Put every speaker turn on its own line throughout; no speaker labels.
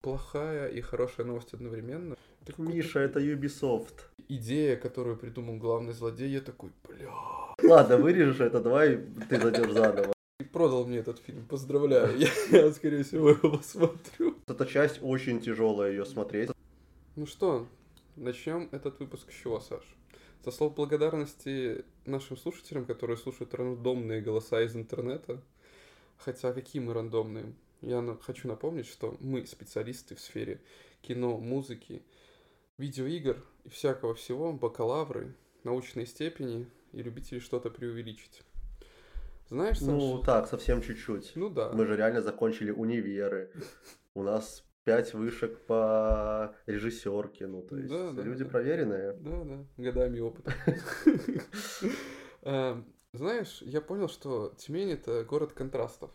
плохая и хорошая новость одновременно.
Это Миша, это Ubisoft.
Идея, которую придумал главный злодей, я такой, бля.
Ладно, вырежешь это, давай ты зайдешь заново.
И продал мне этот фильм, поздравляю, я, я, скорее всего, его посмотрю.
Эта часть очень тяжелая ее смотреть.
Ну что, начнем этот выпуск с чего, Саш? За слов благодарности нашим слушателям, которые слушают рандомные голоса из интернета. Хотя какие мы рандомные? Я хочу напомнить, что мы специалисты в сфере кино, музыки, видеоигр и всякого всего, бакалавры, научные степени и любители что-то преувеличить. Знаешь, Саш?
Ну, так, совсем чуть-чуть.
Ну да.
Мы же реально закончили универы. У нас пять вышек по режиссерке, ну, то есть да, да, люди да. проверенные.
Да, да, годами опыта. Эм, знаешь, я понял, что Тюмень — это город контрастов.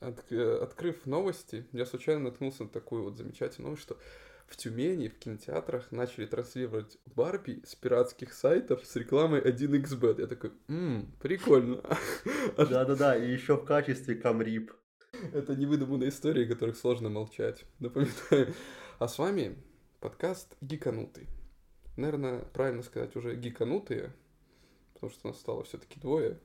От, открыв новости, я случайно наткнулся на такую вот замечательную новость, что в Тюмени в кинотеатрах начали транслировать Барби с пиратских сайтов с рекламой 1xbet. Я такой, ммм, прикольно.
Да-да-да, и еще в качестве камрип.
Это невыдуманные истории, которых сложно молчать. Напоминаю. А с вами подкаст «Гиканутый». Наверное, правильно сказать уже «гиканутые», потому что нас стало все-таки двое.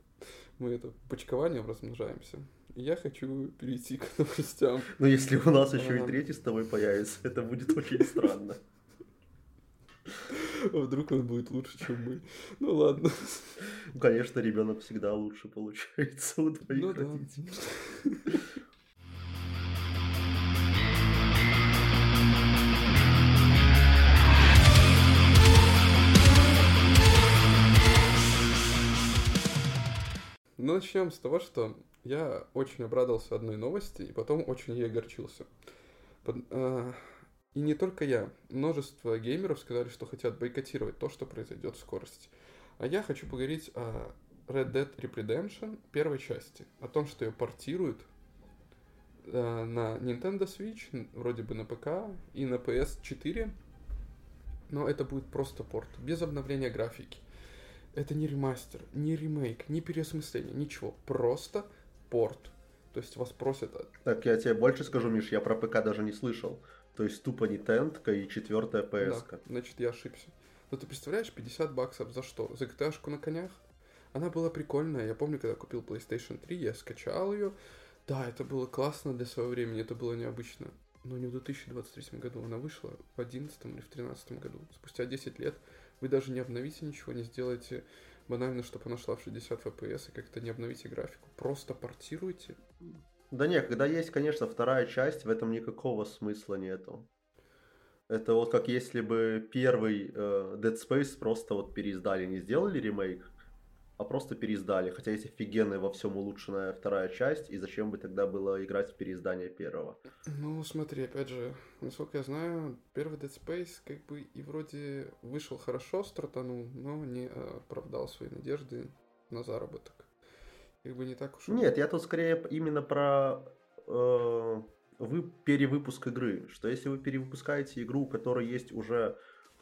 Мы это почкованием размножаемся. Я хочу перейти к новостям.
Но если у нас еще и третий с тобой появится, это будет очень странно.
Вдруг он будет лучше, чем мы. Ну ладно.
Ну, конечно, ребенок всегда лучше получается у твоих ну, родителей. Да.
Ну, начнем с того, что я очень обрадовался одной новости, и потом очень ей огорчился. Э, и не только я. Множество геймеров сказали, что хотят бойкотировать то, что произойдет в скорости. А я хочу поговорить о Red Dead Redemption первой части. О том, что ее портируют э, на Nintendo Switch, вроде бы на ПК и на PS4. Но это будет просто порт, без обновления графики. Это не ремастер, не ремейк, не переосмысление, ничего. Просто порт. То есть вас просят...
Так, я тебе больше скажу, Миш, я про ПК даже не слышал. То есть тупо не тентка и четвертая ps
да, значит, я ошибся. Но ты представляешь, 50 баксов за что? За gta на конях? Она была прикольная. Я помню, когда купил PlayStation 3, я скачал ее. Да, это было классно для своего времени, это было необычно. Но не в 2023 году. Она вышла в 2011 или в 2013 году. Спустя 10 лет вы даже не обновите ничего, не сделаете банально, чтобы она шла в 60 FPS и как-то не обновите графику. Просто портируйте
да нет, когда есть, конечно, вторая часть, в этом никакого смысла нету. Это вот как если бы первый э, Dead Space просто вот переиздали, не сделали ремейк, а просто переиздали. Хотя есть офигенная во всем улучшенная вторая часть, и зачем бы тогда было играть в переиздание первого?
Ну, смотри, опять же, насколько я знаю, первый Dead Space как бы и вроде вышел хорошо, стартанул, но не оправдал свои надежды на заработок. Как бы не так уж...
Нет, я тут скорее именно про э, вы, перевыпуск игры. Что если вы перевыпускаете игру, у которой есть уже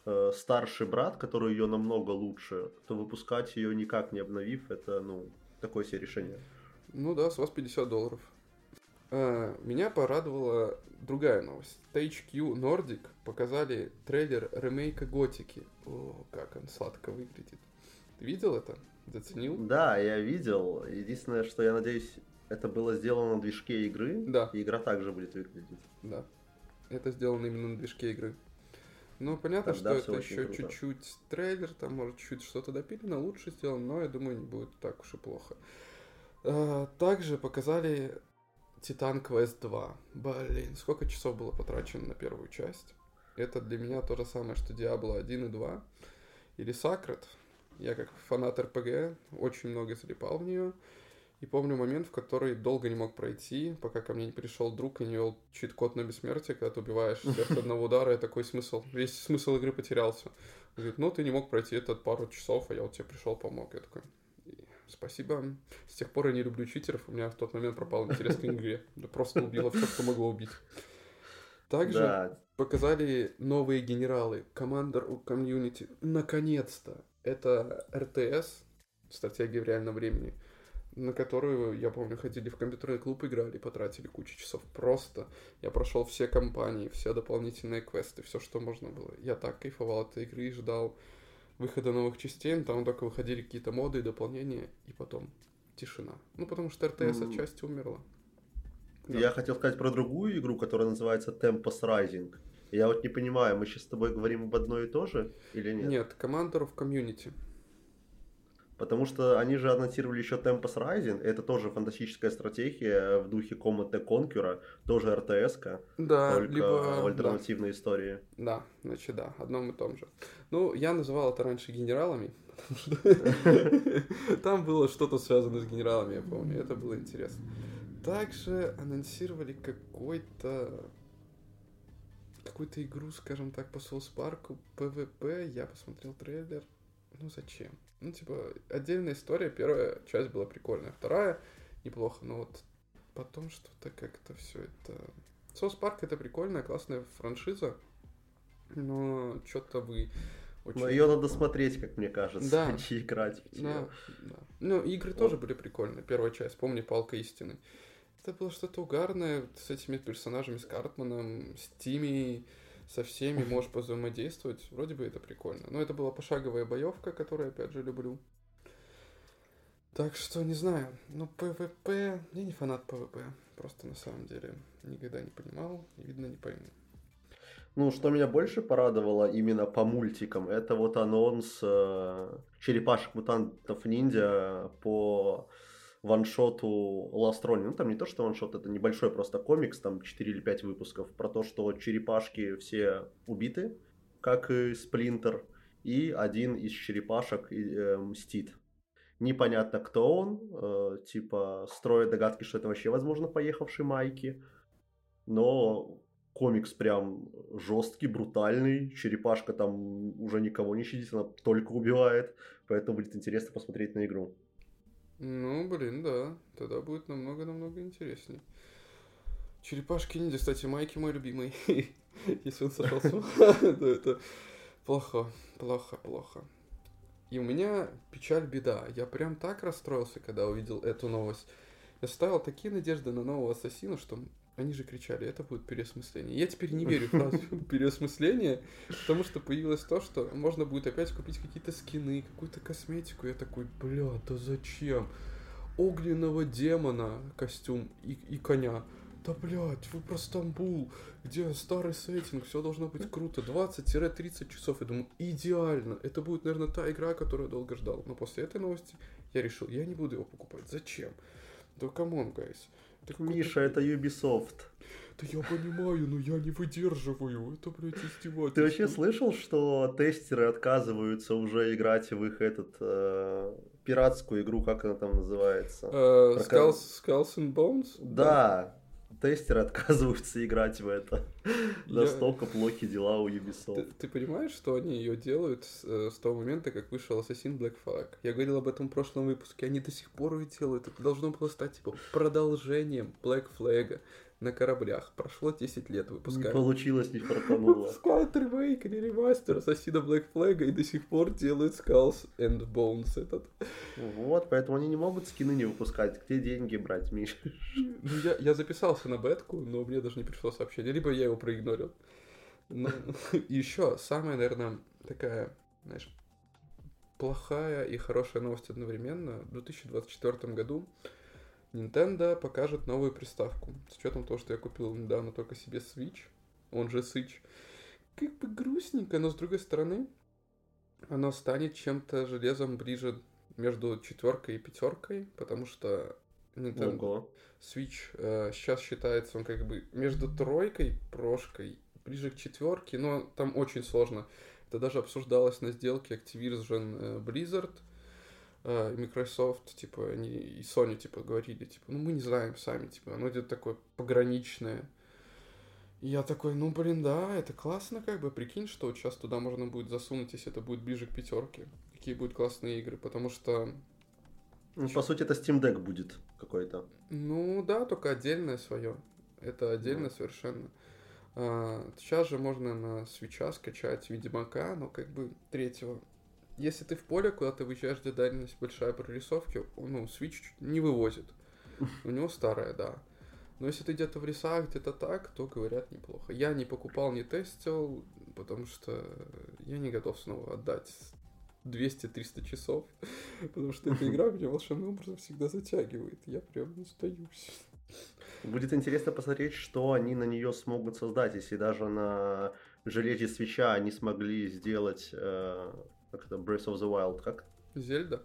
э, старший брат, который ее намного лучше, то выпускать ее никак не обновив, это, ну, такое себе решение.
Ну да, с вас 50 долларов. А, меня порадовала другая новость. THQ Nordic показали трейлер ремейка Готики. О, как он сладко выглядит. Ты видел это? Заценил?
Да, я видел. Единственное, что я надеюсь, это было сделано на движке игры.
Да.
И игра также будет выглядеть.
Да. Это сделано именно на движке игры. Ну, понятно, Тогда что это еще круто. чуть-чуть трейлер, там, может, чуть что-то допилено, лучше сделано, но я думаю, не будет так уж и плохо. А, также показали Титан Квест 2. Блин, сколько часов было потрачено на первую часть? Это для меня то же самое, что Diablo 1 и 2. Или Sacred. Я как фанат РПГ очень много залипал в нее. И помню момент, в который долго не мог пройти, пока ко мне не пришел друг и не вел чит-код на бессмертие, когда ты убиваешь всех одного удара, и такой смысл. Весь смысл игры потерялся. Он говорит, ну ты не мог пройти этот пару часов, а я вот тебе пришел, помог. Я такой, спасибо. С тех пор я не люблю читеров, у меня в тот момент пропал интерес к игре. Да просто убило все, что могло убить. Также да. показали новые генералы, командор комьюнити. Наконец-то! Это РТС, стратегия в реальном времени. На которую, я помню, ходили в компьютерный клуб, играли, потратили кучу часов. Просто я прошел все компании, все дополнительные квесты, все, что можно было. Я так кайфовал от этой игры и ждал выхода новых частей, но там только выходили какие-то моды и дополнения, и потом тишина. Ну, потому что РТС mm. отчасти умерла.
Да. Я хотел сказать про другую игру, которая называется Tempest Rising. Я вот не понимаю, мы сейчас с тобой говорим об одной и то же или нет?
Нет, Commander of Community.
Потому что они же анонсировали еще Tempest Rising, это тоже фантастическая стратегия в духе Command Conqueror, тоже РТС-ка,
да,
только либо... в альтернативной да. истории.
Да, значит, да, одном и том же. Ну, я называл это раньше генералами, там было что-то связано с генералами, я помню, это было интересно. Также анонсировали какой-то какую-то игру, скажем так, по Souls Park, PvP, я посмотрел трейлер, ну зачем? Ну, типа, отдельная история, первая часть была прикольная, вторая неплохо, но вот потом что-то как-то все это... Соус Парк это прикольная, классная франшиза, но что-то вы
очень... Но ее надо смотреть, как мне кажется,
да.
а не играть в
Да, да. Ну, игры вот. тоже были прикольные. Первая часть, помни, Палка истины. Это было что-то угарное с этими персонажами, с Картманом, с Тими, со всеми можешь взаимодействовать. Вроде бы это прикольно. Но это была пошаговая боевка, которую, опять же, люблю. Так что, не знаю. Ну, PvP... Я не фанат PvP. Просто на самом деле никогда не понимал и, видно, не пойму.
Ну, что меня больше порадовало именно по мультикам, это вот анонс э, черепашек-мутантов ниндзя по ваншоту Last Ronin. Ну, там не то, что ваншот, это небольшой просто комикс, там 4 или 5 выпусков, про то, что черепашки все убиты, как и Сплинтер, и один из черепашек э, мстит. Непонятно, кто он, э, типа, строят догадки, что это вообще, возможно, поехавший Майки, но комикс прям жесткий, брутальный, черепашка там уже никого не щадит, она только убивает, поэтому будет интересно посмотреть на игру.
Ну, блин, да. Тогда будет намного-намного интересней. Черепашки ниндзя, кстати, Майки мой любимый. Если он сошел с ума, то это плохо, плохо, плохо. И у меня печаль, беда. Я прям так расстроился, когда увидел эту новость. Я ставил такие надежды на нового ассасина, что они же кричали, это будет переосмысление. Я теперь не верю в фразу переосмысление, потому что появилось то, что можно будет опять купить какие-то скины, какую-то косметику. Я такой, бля, да зачем? Огненного демона костюм и, и коня. Да, блядь, вы про Стамбул, где старый сеттинг, все должно быть круто. 20-30 часов. Я думаю, идеально. Это будет, наверное, та игра, которую я долго ждал. Но после этой новости я решил, я не буду его покупать. Зачем? Да come on, guys.
Так, Миша, это Ubisoft.
Да я понимаю, но я не выдерживаю. Это, блядь, издевательство.
Ты вообще слышал, что тестеры отказываются уже играть в их этот э, пиратскую игру, как она там называется?
Э, Skulls, Skulls and Bones?
Да тестеры отказываются играть в это. Я... Настолько плохи дела у Ubisoft.
Ты, ты понимаешь, что они ее делают с, э, с того момента, как вышел Assassin Black Flag? Я говорил об этом в прошлом выпуске. Они до сих пор ее делают. Это должно было стать типа продолжением Black Flag на кораблях. Прошло 10 лет, выпускают.
Не получилось, не фартануло.
Выпускают ремейк или ремастер Ассасина Black Flag и до сих пор делают Skulls and Bones этот.
Вот, поэтому они не могут скины не выпускать. Где деньги брать, Миша?
Ну, я, я записался на бетку, но мне даже не пришло сообщение. Либо я его проигнорил. Но еще самая, наверное, такая, знаешь, плохая и хорошая новость одновременно. В 2024 году Nintendo покажет новую приставку. С учетом того, что я купил недавно только себе Switch, он же Switch. Как бы грустненько, но с другой стороны, оно станет чем-то железом ближе между четверкой и пятеркой, потому что Nintendo Ого. Switch э, сейчас считается он как бы между тройкой, прошкой, ближе к четверке, но там очень сложно. Это даже обсуждалось на сделке Activision э, Blizzard – Microsoft, типа, они и Sony, типа, говорили, типа, ну, мы не знаем сами, типа, оно где-то такое пограничное. И я такой, ну, блин, да, это классно, как бы, прикинь, что вот сейчас туда можно будет засунуть, если это будет ближе к пятерке. Какие будут классные игры, потому что...
Ну, по сути, это Steam Deck будет какой-то.
Ну, да, только отдельное свое. Это отдельно mm. совершенно. А, сейчас же можно на свеча скачать Ведьмака, но как бы третьего если ты в поле куда-то выезжаешь, где дальность большая прорисовки, ну, Switch не вывозит. У него старая, да. Но если ты где-то в лесах, где-то так, то говорят неплохо. Я не покупал, не тестил, потому что я не готов снова отдать 200-300 часов, потому что эта игра меня волшебным образом всегда затягивает. Я прям не сдаюсь.
Будет интересно посмотреть, что они на нее смогут создать, если даже на железе свеча они смогли сделать э, как это, Breath of the Wild, как?
Зельда?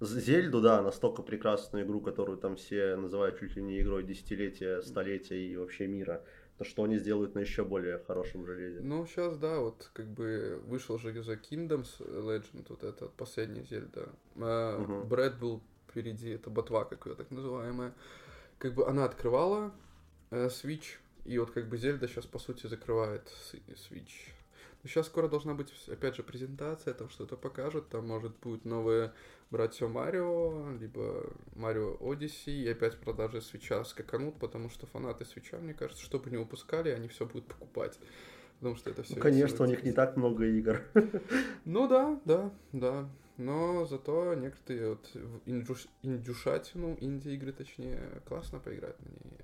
Зельду, да, настолько прекрасную игру, которую там все называют чуть ли не игрой десятилетия, столетия и вообще мира. То, что они сделают на еще более хорошем железе.
Ну, сейчас, да, вот как бы вышел же The Kingdoms Legend, вот это последняя Зельда. А, угу. Брэд был впереди, это ботва какая так называемая. Как бы она открывала э, Switch, и вот как бы Зельда сейчас, по сути, закрывает Switch Сейчас скоро должна быть, опять же, презентация, там что-то покажут, там, может, будет новые братья Марио, либо Марио Одиссе, и опять продажи свеча скаканут, потому что фанаты свеча, мне кажется, что бы не упускали, они все будут покупать. Потому что это все...
Ну, конечно, у них не так много игр.
Ну да, да, да. Но зато некоторые вот в индюш... индюшатину, инди-игры точнее, классно поиграть на ней.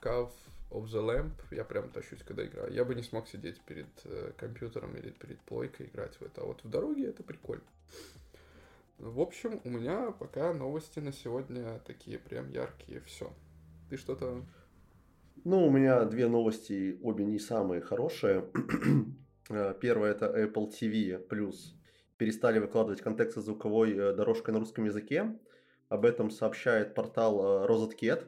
Кав э, of the Lamp я прям тащусь, когда играю. Я бы не смог сидеть перед э, компьютером или перед плойкой играть в это. А вот в дороге это прикольно. В общем, у меня пока новости на сегодня такие прям яркие. Все. Ты что-то...
Ну, у меня две новости, обе не самые хорошие. Э, первое это Apple TV Plus перестали выкладывать контекст звуковой э, дорожкой на русском языке. Об этом сообщает портал RosetKet.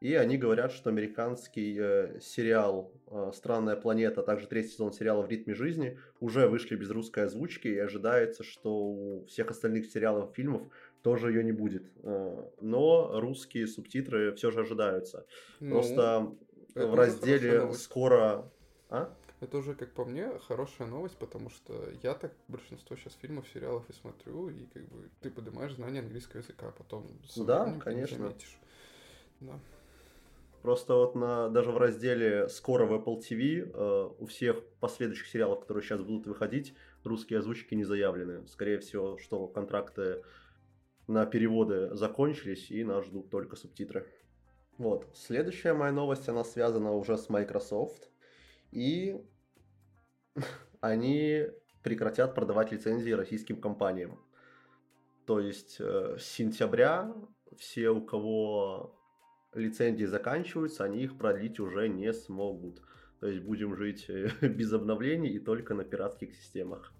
И они говорят, что американский э, сериал э, «Странная планета», а также третий сезон сериала «В ритме жизни» уже вышли без русской озвучки, и ожидается, что у всех остальных сериалов и фильмов тоже ее не будет. Э, но русские субтитры все же ожидаются. Ну, Просто в разделе «Скоро...»
а? Это уже, как по мне, хорошая новость, потому что я так большинство сейчас фильмов, сериалов и смотрю, и как бы ты поднимаешь знание английского языка, а потом...
Да, конечно. Да. Просто вот на, даже в разделе «Скоро в Apple TV» э, у всех последующих сериалов, которые сейчас будут выходить, русские озвучки не заявлены. Скорее всего, что контракты на переводы закончились, и нас ждут только субтитры. Вот. Следующая моя новость, она связана уже с Microsoft. И они прекратят продавать лицензии российским компаниям. То есть э, с сентября все, у кого лицензии заканчиваются, они их продлить уже не смогут. То есть будем жить э, без обновлений и только на пиратских системах.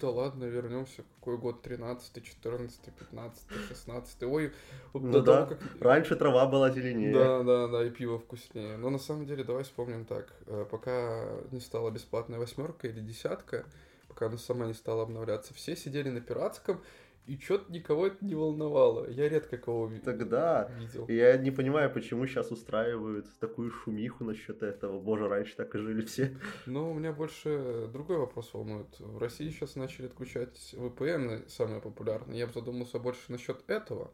Да ладно, вернемся. Какой год? 13, 14, 15, 16. Ой,
ну да, того, как... раньше трава была зеленее.
Да, да, да, и пиво вкуснее. Но на самом деле, давай вспомним так. Э, пока не стала бесплатная восьмерка или десятка, пока она сама не стала обновляться, все сидели на пиратском, и что-то никого это не волновало. Я редко кого
Тогда видел. Я не понимаю, почему сейчас устраивают такую шумиху насчет этого. Боже, раньше так и жили все.
Ну, у меня больше другой вопрос волнует. В России сейчас начали отключать VPN, самые популярные. Я бы задумался больше насчет этого,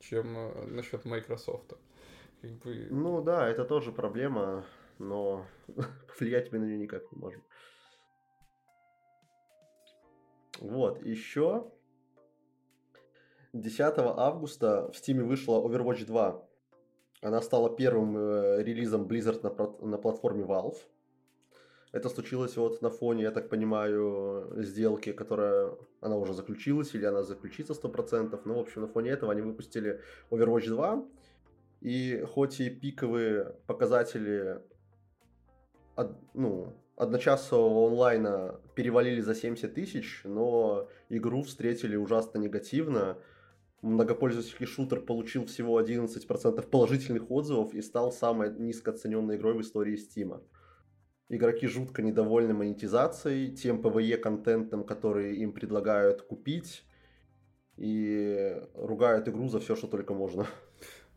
чем э, насчет Microsoft.
Как бы... Ну да, это тоже проблема, но повлиять мы на нее никак не можем. Вот, еще 10 августа в Steam вышла Overwatch 2. Она стала первым э, релизом Blizzard на, на платформе Valve. Это случилось вот на фоне, я так понимаю, сделки, которая, она уже заключилась или она заключится 100%. Но, в общем, на фоне этого они выпустили Overwatch 2. И хоть и пиковые показатели от, ну, одночасового онлайна перевалили за 70 тысяч, но игру встретили ужасно негативно многопользовательский шутер получил всего 11% положительных отзывов и стал самой низкооцененной игрой в истории Steam. Игроки жутко недовольны монетизацией, тем PvE-контентом, который им предлагают купить, и ругают игру за все, что только можно.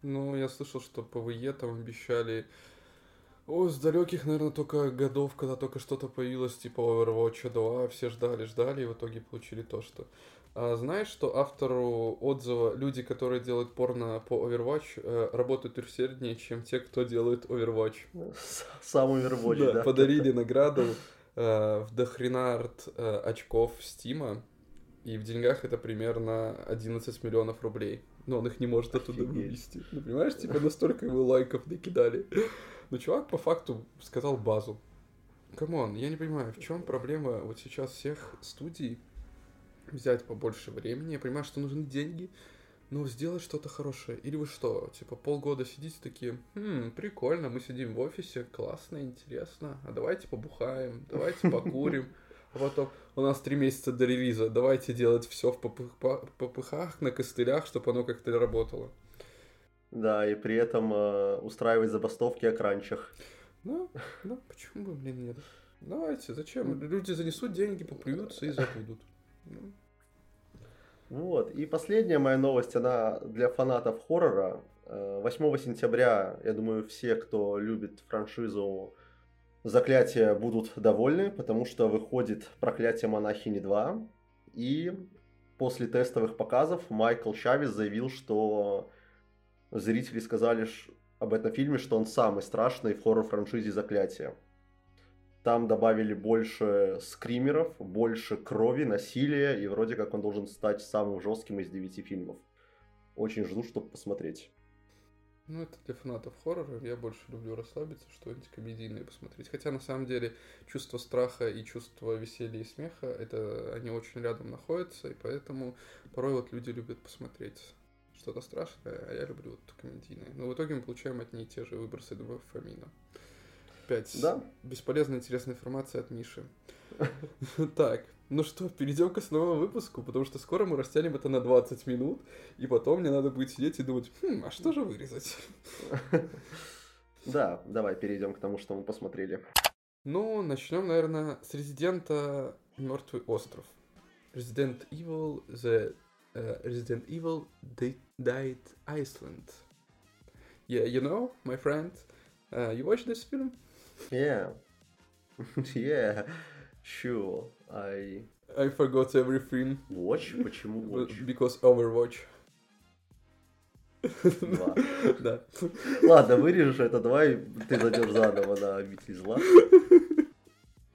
Ну, я слышал, что PvE там обещали о, с далеких, наверное, только годов, когда только что-то появилось, типа Overwatch 2, все ждали, ждали, и в итоге получили то, что а знаешь, что автору отзыва люди, которые делают порно по Overwatch, э, работают усерднее, чем те, кто делает Overwatch?
Сам Overwatch, да.
да. Подарили награду э, в дохренард э, очков Стима. и в деньгах это примерно 11 миллионов рублей. Но он их не может оттуда Офигеть. вывести. Ну, понимаешь, типа настолько его лайков накидали. Но чувак по факту сказал базу. Come on, я не понимаю, в чем проблема вот сейчас всех студий взять побольше времени. Я понимаю, что нужны деньги, но сделать что-то хорошее. Или вы что, типа полгода сидите такие, хм, прикольно, мы сидим в офисе, классно, интересно, а давайте побухаем, давайте покурим. А потом у нас три месяца до релиза, давайте делать все в попыхах, на костылях, чтобы оно как-то работало.
Да, и при этом э, устраивать забастовки о кранчах.
Ну, ну, почему бы, блин, нет? Давайте, зачем? Люди занесут деньги, поплюются и забудут. Ну.
Вот, и последняя моя новость, она для фанатов хоррора. 8 э, сентября, я думаю, все, кто любит франшизу Заклятия, будут довольны, потому что выходит Проклятие монахини 2. И после тестовых показов Майкл Чавес заявил, что зрители сказали об этом фильме, что он самый страшный в хоррор-франшизе Заклятия. Там добавили больше скримеров, больше крови, насилия, и вроде как он должен стать самым жестким из девяти фильмов. Очень жду, чтобы посмотреть.
Ну, это для фанатов хоррора. Я больше люблю расслабиться, что-нибудь комедийное посмотреть. Хотя, на самом деле, чувство страха и чувство веселья и смеха, это они очень рядом находятся, и поэтому порой вот люди любят посмотреть что-то страшное, а я люблю вот комедийное. Но в итоге мы получаем одни и те же выбросы дофамина. Опять да? бесполезная интересная информация от Миши. Так, ну что, перейдем к основному выпуску, потому что скоро мы растянем это на 20 минут, и потом мне надо будет сидеть и думать, хм, а что же вырезать?
Да, давай перейдем к тому, что мы посмотрели.
Ну, начнем, наверное, с Резидента Мертвый остров. Resident Evil, The uh, Resident Evil Died Iceland. Yeah, you know, my friend, uh, you watched this film?
Yeah. yeah. Sure. I...
I forgot everything.
Watch? Почему watch?
Because Overwatch.
Два. Да. Ладно, вырежешь это, давай ты зайдешь заново на обитель зла.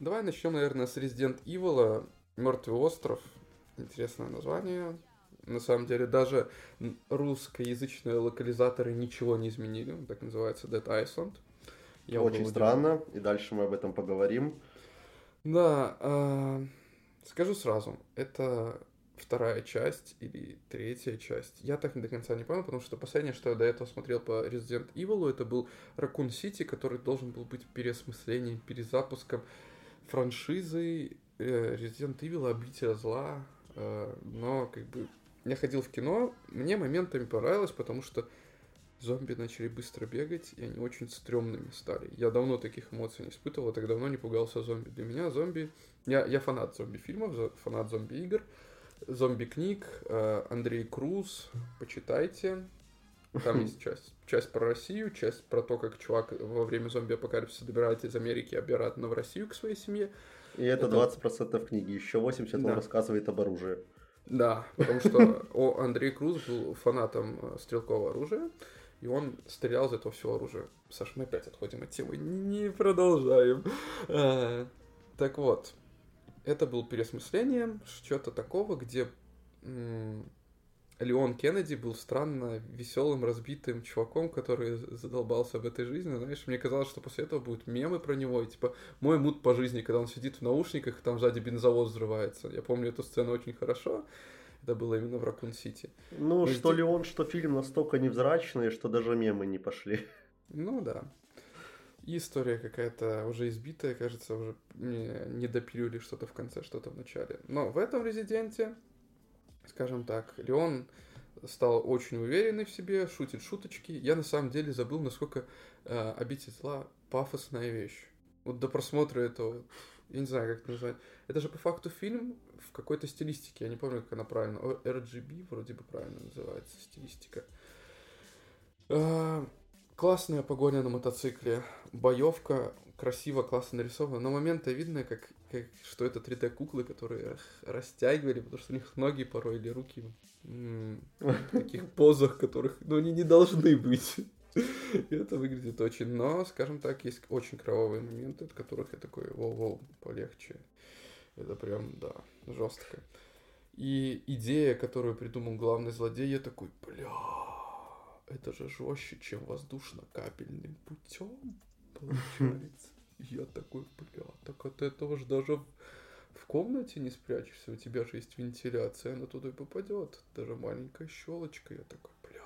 Давай начнем, наверное, с Resident Evil. Мертвый остров. Интересное название. На самом деле, даже русскоязычные локализаторы ничего не изменили. Так называется Dead Island.
Я Очень странно, и дальше мы об этом поговорим.
Да, э, скажу сразу, это вторая часть или третья часть. Я так до конца не понял, потому что последнее, что я до этого смотрел по Resident Evil, это был Raccoon City, который должен был быть переосмыслением, перезапуском франшизы э, Resident Evil, Обитель зла. Э, но как бы я ходил в кино, мне моментами понравилось, потому что зомби начали быстро бегать, и они очень стрёмными стали. Я давно таких эмоций не испытывал, так давно не пугался зомби. Для меня зомби... Я, я фанат зомби-фильмов, фанат зомби-игр, зомби-книг, э, Андрей Круз, почитайте. Там есть часть, часть про Россию, часть про то, как чувак во время зомби-апокалипсиса добирается из Америки обратно в Россию к своей семье.
И это, это... 20% книги, еще 80% да. он рассказывает об оружии.
Да, потому что Андрей Круз был фанатом э, стрелкового оружия, и он стрелял из этого всего оружия. Саша, мы опять отходим от темы, не продолжаем. А, так вот, это было переосмысление что-то такого, где Леон Кеннеди был странно веселым, разбитым чуваком, который задолбался в этой жизни. Знаешь, мне казалось, что после этого будут мемы про него, и типа мой мут по жизни, когда он сидит в наушниках, там сзади бензовоз взрывается. Я помню эту сцену очень хорошо. Это было именно в Ракун Сити.
Ну, Но что здесь... ли он, что фильм настолько невзрачный, что даже мемы не пошли.
Ну да. И история какая-то уже избитая, кажется, уже не, не допилили что-то в конце, что-то в начале. Но в этом резиденте, скажем так, Леон стал очень уверенный в себе, шутит шуточки. Я на самом деле забыл, насколько э, обитель зла пафосная вещь. Вот до просмотра этого, я не знаю, как это назвать. Это же по факту фильм в какой-то стилистике, я не помню, как она правильно. RGB вроде бы правильно называется стилистика. А, классная погоня на мотоцикле, боевка, красиво, классно нарисована. Но моменты видно, как, как что это 3D-куклы, которые растягивали, потому что у них ноги порой или руки в таких позах, которых, ну, они не должны быть. Это выглядит очень, но, скажем так, есть очень кровавые моменты, от которых я такой, воу-воу, полегче. Это прям, да, жестко. И идея, которую придумал главный злодей, я такой, бля, это же жестче, чем воздушно-капельным путем получается. Я такой, бля, так от этого же даже в комнате не спрячешься, у тебя же есть вентиляция, она туда и попадет. Даже маленькая щелочка, я такой, бля,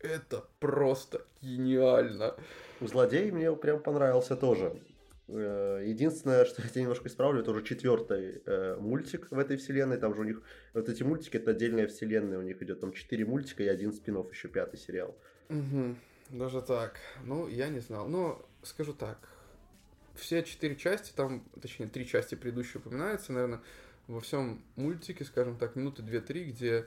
это просто гениально.
Злодей мне прям понравился тоже. Э, единственное, что я тебя немножко исправлю, это уже четвертый э, мультик в этой вселенной. Там же у них вот эти мультики это отдельная вселенная, у них идет там четыре мультика и один спин еще пятый сериал.
Угу. Даже так. Ну, я не знал. Но скажу так, все четыре части, там, точнее, три части предыдущие упоминаются, наверное, во всем мультике, скажем так, минуты две-три, где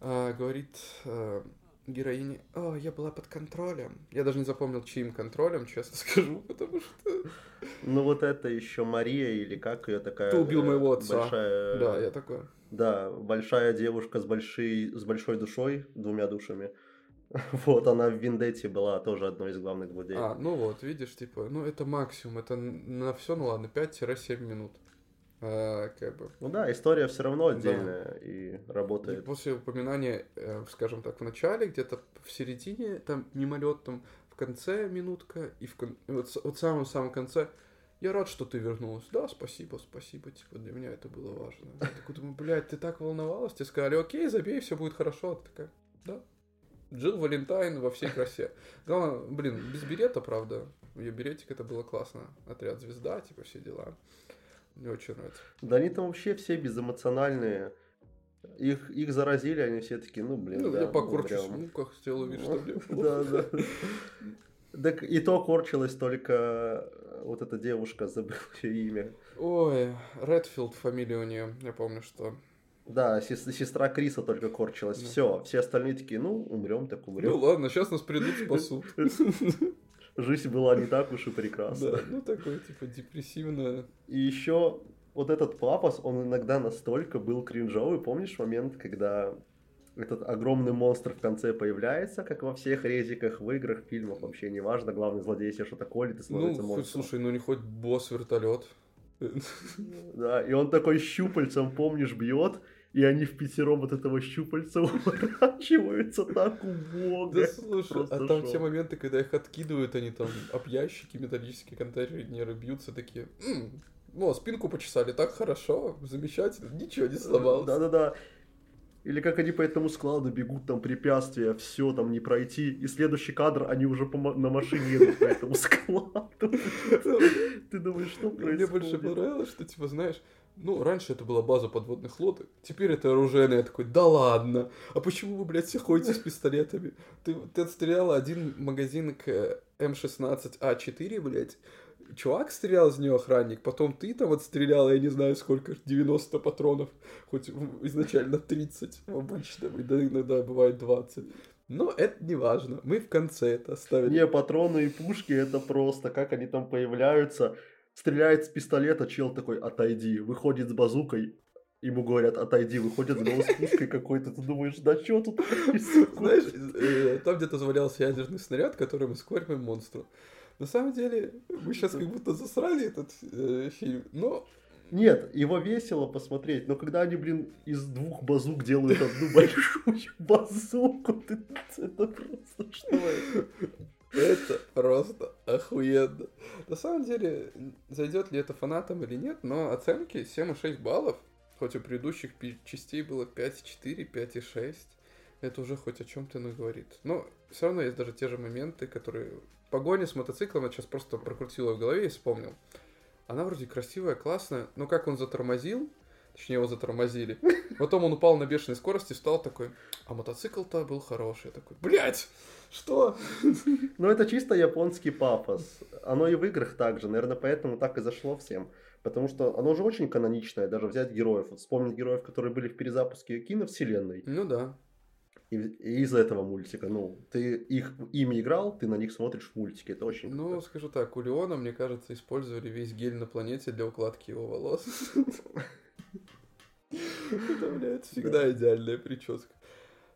э, говорит э, героине, о, я была под контролем. Я даже не запомнил, чьим контролем, честно скажу, потому что...
Ну вот это еще Мария или как ее такая...
Ты убил моего отца. Большая... Да, я такой.
Да, большая девушка с большой, с большой душой, двумя душами. Вот, она в Виндете была тоже одной из главных злодеев.
А, ну вот, видишь, типа, ну это максимум, это на все, ну ладно, 5-7 минут. А, как бы.
Ну да, история все равно отдельная да. и работает. И
после упоминания, э, скажем так, в начале, где-то в середине, там мимолет, там в конце минутка, и в кон... вот, вот в самом-самом конце, я рад, что ты вернулась. Да, спасибо, спасибо, типа, для меня это было важно. Я такой думаю, блядь, ты так волновалась, тебе сказали, окей, забей, все будет хорошо. Ты такая, да, Джилл Валентайн во всей красе. Главное, блин, без берета, правда. Ее беретик это было классно. Отряд звезда, типа все дела. Мне очень нравится.
Да они там вообще все безэмоциональные. Их, их заразили, они все такие, ну, блин, ну, да.
Я покорчусь в муках, сделаю вид, что мне
Да, да. Так и то корчилась только вот эта девушка, забыл ее имя.
Ой, Редфилд фамилия у нее, я помню, что
да, сестра Криса только корчилась. Да. Все, все остальные такие, ну, умрем, так умрем.
Ну ладно, сейчас нас придут спасут.
Жизнь была не так уж и прекрасна. Да,
ну такое, типа, депрессивное.
И еще вот этот папас, он иногда настолько был кринжовый. Помнишь момент, когда этот огромный монстр в конце появляется, как во всех резиках, в играх, фильмах, вообще неважно, главный злодей себе что-то колет и становится
ну,
монстром.
слушай, ну не хоть босс вертолет.
Да, и он такой щупальцем, помнишь, бьет, и они в пятером от этого щупальца уворачиваются так убого.
Да слушай, а там все моменты, когда их откидывают, они там об ящики металлические контейнеры бьются, такие, о, спинку почесали, так хорошо, замечательно, ничего не сломалось.
Да-да-да. Или как они по этому складу бегут, там препятствия, все там не пройти. И следующий кадр, они уже по, на машине едут по этому складу. Ты думаешь, что происходит?
Мне больше понравилось, что, типа, знаешь, ну, раньше это была база подводных лодок, теперь это оружейная. Я такой, да ладно, а почему вы, блядь, все ходите с пистолетами? Ты, ты отстреляла один магазин к М16А4, блядь, чувак стрелял из нее охранник, потом ты там отстрелял, я не знаю сколько, 90 патронов, хоть изначально 30 в обычном, иногда бывает 20. Но это не важно, мы в конце это оставили.
Не, патроны и пушки это просто, как они там появляются стреляет с пистолета, чел такой, отойди, выходит с базукой, ему говорят, отойди, выходит снова с пушкой какой-то, ты думаешь, да что тут
Знаешь, э, там где-то завалялся ядерный снаряд, который мы скормим монстру. На самом деле, мы сейчас как будто засрали этот э, фильм, но...
Нет, его весело посмотреть, но когда они, блин, из двух базук делают одну большую базуку, это просто что это?
Это просто охуенно. На самом деле, зайдет ли это фанатам или нет, но оценки 7,6 баллов, хоть у предыдущих частей было 5,4, 5,6, это уже хоть о чем-то говорит. Но все равно есть даже те же моменты, которые... Погоня с мотоциклом, я сейчас просто прокрутила в голове и вспомнил. Она вроде красивая, классная, но как он затормозил, точнее его затормозили, потом он упал на бешеной скорости, встал такой, а мотоцикл-то был хороший. Я такой, блядь! Что?
Ну, это чисто японский пафос. Оно и в играх также. Наверное, поэтому так и зашло всем. Потому что оно же очень каноничное, даже взять героев. Вот вспомнить героев, которые были в перезапуске киновселенной.
Ну да.
И, и из-за этого мультика. Ну, ты их ими играл, ты на них смотришь в мультике. Это очень
Ну, круто. скажу так, у Леона, мне кажется, использовали весь гель на планете для укладки его волос. Это, блядь, всегда идеальная прическа.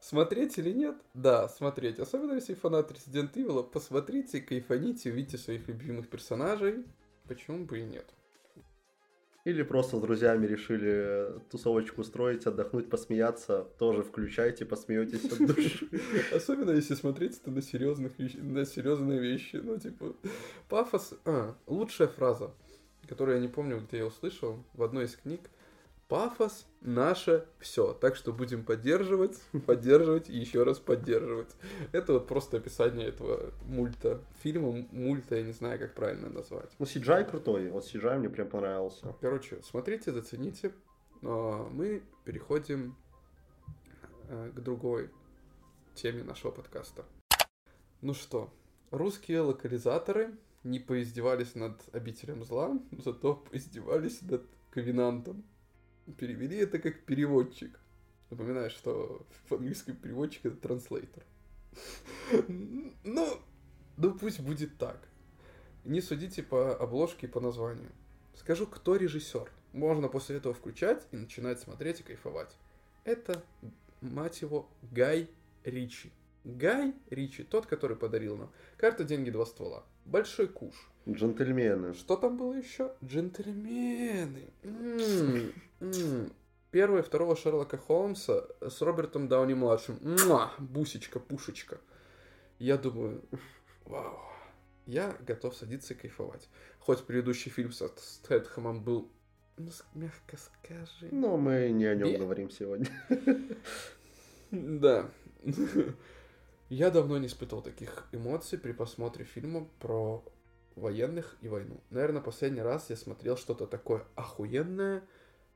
Смотреть или нет? Да, смотреть. Особенно если фанат Resident Evil, посмотрите, кайфаните, увидите своих любимых персонажей. Почему бы и нет?
Или просто с друзьями решили тусовочку устроить, отдохнуть, посмеяться. Тоже включайте, посмеетесь от души.
Особенно если смотреть это на серьезных на серьезные вещи. Ну, типа, пафос. А, лучшая фраза, которую я не помню, где я услышал, в одной из книг. Пафос наше все. Так что будем поддерживать, поддерживать и еще раз поддерживать. Это вот просто описание этого мульта. Фильма, мульта, я не знаю, как правильно назвать.
Ну, CGI крутой. Вот CGI мне прям понравился.
Короче, смотрите, зацените. Мы переходим э, к другой теме нашего подкаста. Ну что, русские локализаторы не поиздевались над обителем зла, зато поиздевались над ковенантом перевели это как переводчик. Напоминаю, что в английском переводчик это транслейтер. Ну, ну пусть будет так. Не судите по обложке и по названию. Скажу, кто режиссер. Можно после этого включать и начинать смотреть и кайфовать. Это, мать его, Гай Ричи. Гай Ричи, тот, который подарил нам «Карта, деньги, два ствола». Большой куш.
Джентльмены.
Что там было еще? Джентльмены. М-м. Первого и второго Шерлока Холмса с Робертом Дауни младшим. Муа, бусечка, пушечка. Я думаю, вау. Я готов садиться и кайфовать. Хоть предыдущий фильм с Стэтхэмом был, ну, мягко скажем...
Но мы не о нем говорим сегодня.
Да. Я давно не испытывал таких эмоций при просмотре фильма про военных и войну. Наверное, последний раз я смотрел что-то такое охуенное,